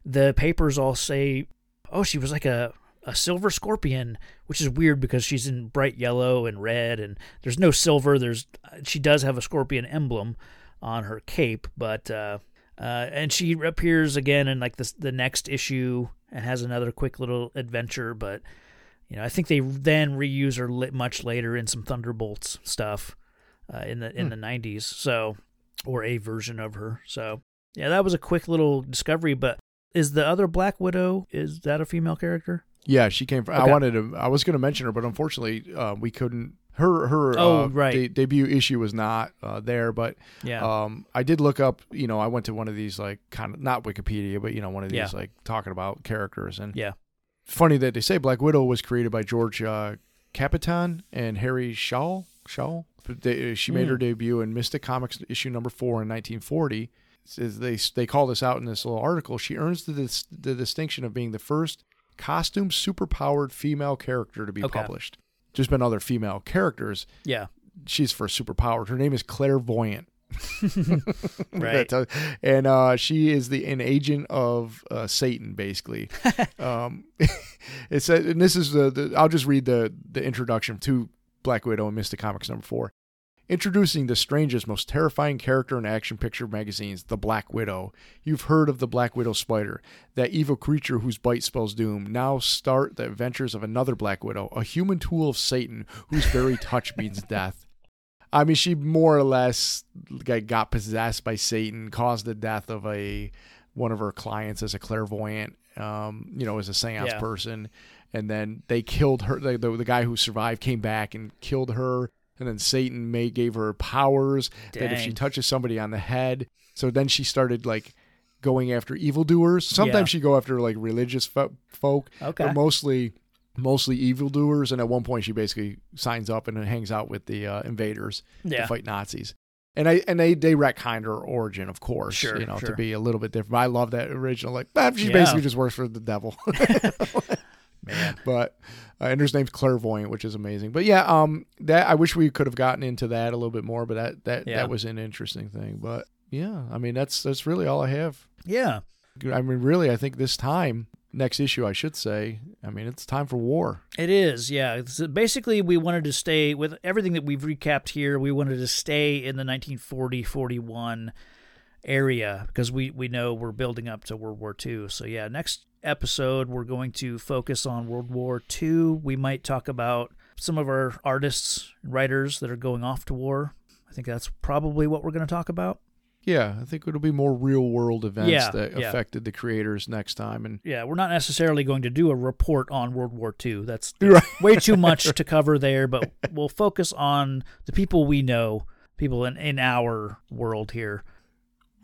the papers all say, "Oh, she was like a a silver scorpion, which is weird because she's in bright yellow and red, and there's no silver. There's she does have a scorpion emblem on her cape, but uh, uh, and she appears again in like the the next issue and has another quick little adventure. But you know, I think they then reuse her lit much later in some Thunderbolts stuff uh, in the in Hmm. the '90s. So or a version of her. So yeah, that was a quick little discovery. But is the other Black Widow is that a female character? Yeah, she came from. I wanted to. I was going to mention her, but unfortunately, uh, we couldn't. Her her Oh, uh, right. de- debut issue was not uh, there, but Yeah. um, I did look up. You know, I went to one of these like kind of not Wikipedia, but you know, one of these Yeah. like talking about characters. And yeah. funny that they say Black Widow was created by George uh, Kapitan and Harry Shaw. Shaw. They, she made Mm. her debut in Mystic Comics issue number four in 1940. Says they they call this out in this little article. She earns the dis, the distinction of being the first costume superpowered female character to be Okay. published. There's been other female characters. Yeah. She's first superpowered. Her name is Claire Voyant. [laughs] Right. And uh, she is the an agent of uh, Satan, basically. [laughs] um, [laughs] it said, and this is the, the I'll just read the the introduction to Black Widow and Mystic Comics number four. Introducing the strangest, most terrifying character in action picture magazines, the Black Widow. You've heard of the Black Widow spider, that evil creature whose bite spells doom. Now start the adventures of another Black Widow, a human tool of Satan whose very touch [laughs] means death. I mean, she more or less got possessed by Satan, caused the death of a one of her clients as a clairvoyant, um, you know, as a seance Yeah. person, and then they killed her. The, the, the guy who survived came back and killed her, and then Satan may gave her powers that if she touches somebody on the head, so then she started like going after evildoers. Sometimes she go after like religious fo- folk, Okay. but mostly mostly evildoers. And at one point, she basically signs up and hangs out with the uh, invaders Yeah. to fight Nazis. And I and they they retconned her origin, of course, Sure, you know, sure. to be a little bit different. But I love that original. Like, ah, she Yeah. basically just works for the devil. [laughs] [laughs] Man. [laughs] but uh, and her name's Claire Voyant, which is amazing. But yeah, um, that I wish we could have gotten into that a little bit more. But that that Yeah. that was an interesting thing. But yeah, I mean, that's that's really all I have. Yeah. I mean, really, I think this time, next issue, I should say, I mean, it's time for war. It is, yeah. So basically, we wanted to stay with everything that we've recapped here. We wanted to stay in the 1940 41 area because we, we know we're building up to World War II. So, yeah, next episode, we're going to focus on World War II. We might talk about some of our artists, writers that are going off to war. I think that's probably what we're going to talk about. Yeah, I think it'll be more real world events Yeah, that yeah. affected the creators next time. And Yeah, we're not necessarily going to do a report on World War II. That's [laughs] Right. way too much to cover there, but we'll focus on the people we know, people in, in our world here.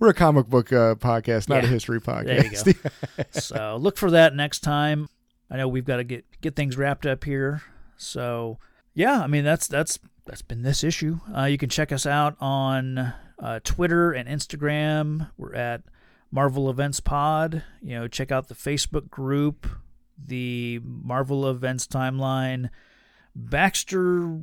We're a comic book uh, podcast, not a history podcast. There you go. So look for that next time. I know we've got to get get things wrapped up here. So yeah, I mean that's that's that's been this issue. Uh, you can check us out on uh, Twitter and Instagram. We're at Marvel Events Pod. You know, check out the Facebook group, the Marvel Events timeline, Baxter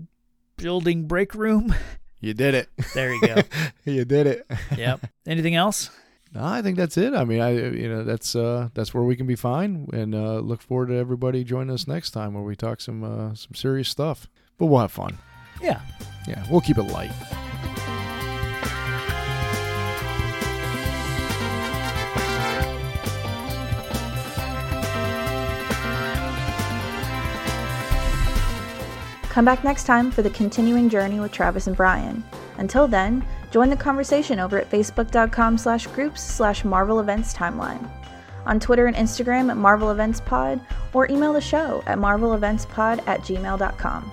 Building Break Room. [laughs] you did it. There you go. [laughs] you did it. [laughs] yep. Anything else? No, I think that's it. I mean, I you know that's uh that's where we can be fine, and uh, look forward to everybody joining us next time where we talk some uh, some serious stuff. But we'll have fun. Yeah. Yeah, we'll keep it light. Come back next time for the continuing journey with Travis and Brian. Until then, join the conversation over at facebook.com slash groups slash Marvel Events Timeline. On Twitter and Instagram at Marvel Events Pod, or email the show at marveleventspod at gmail.com.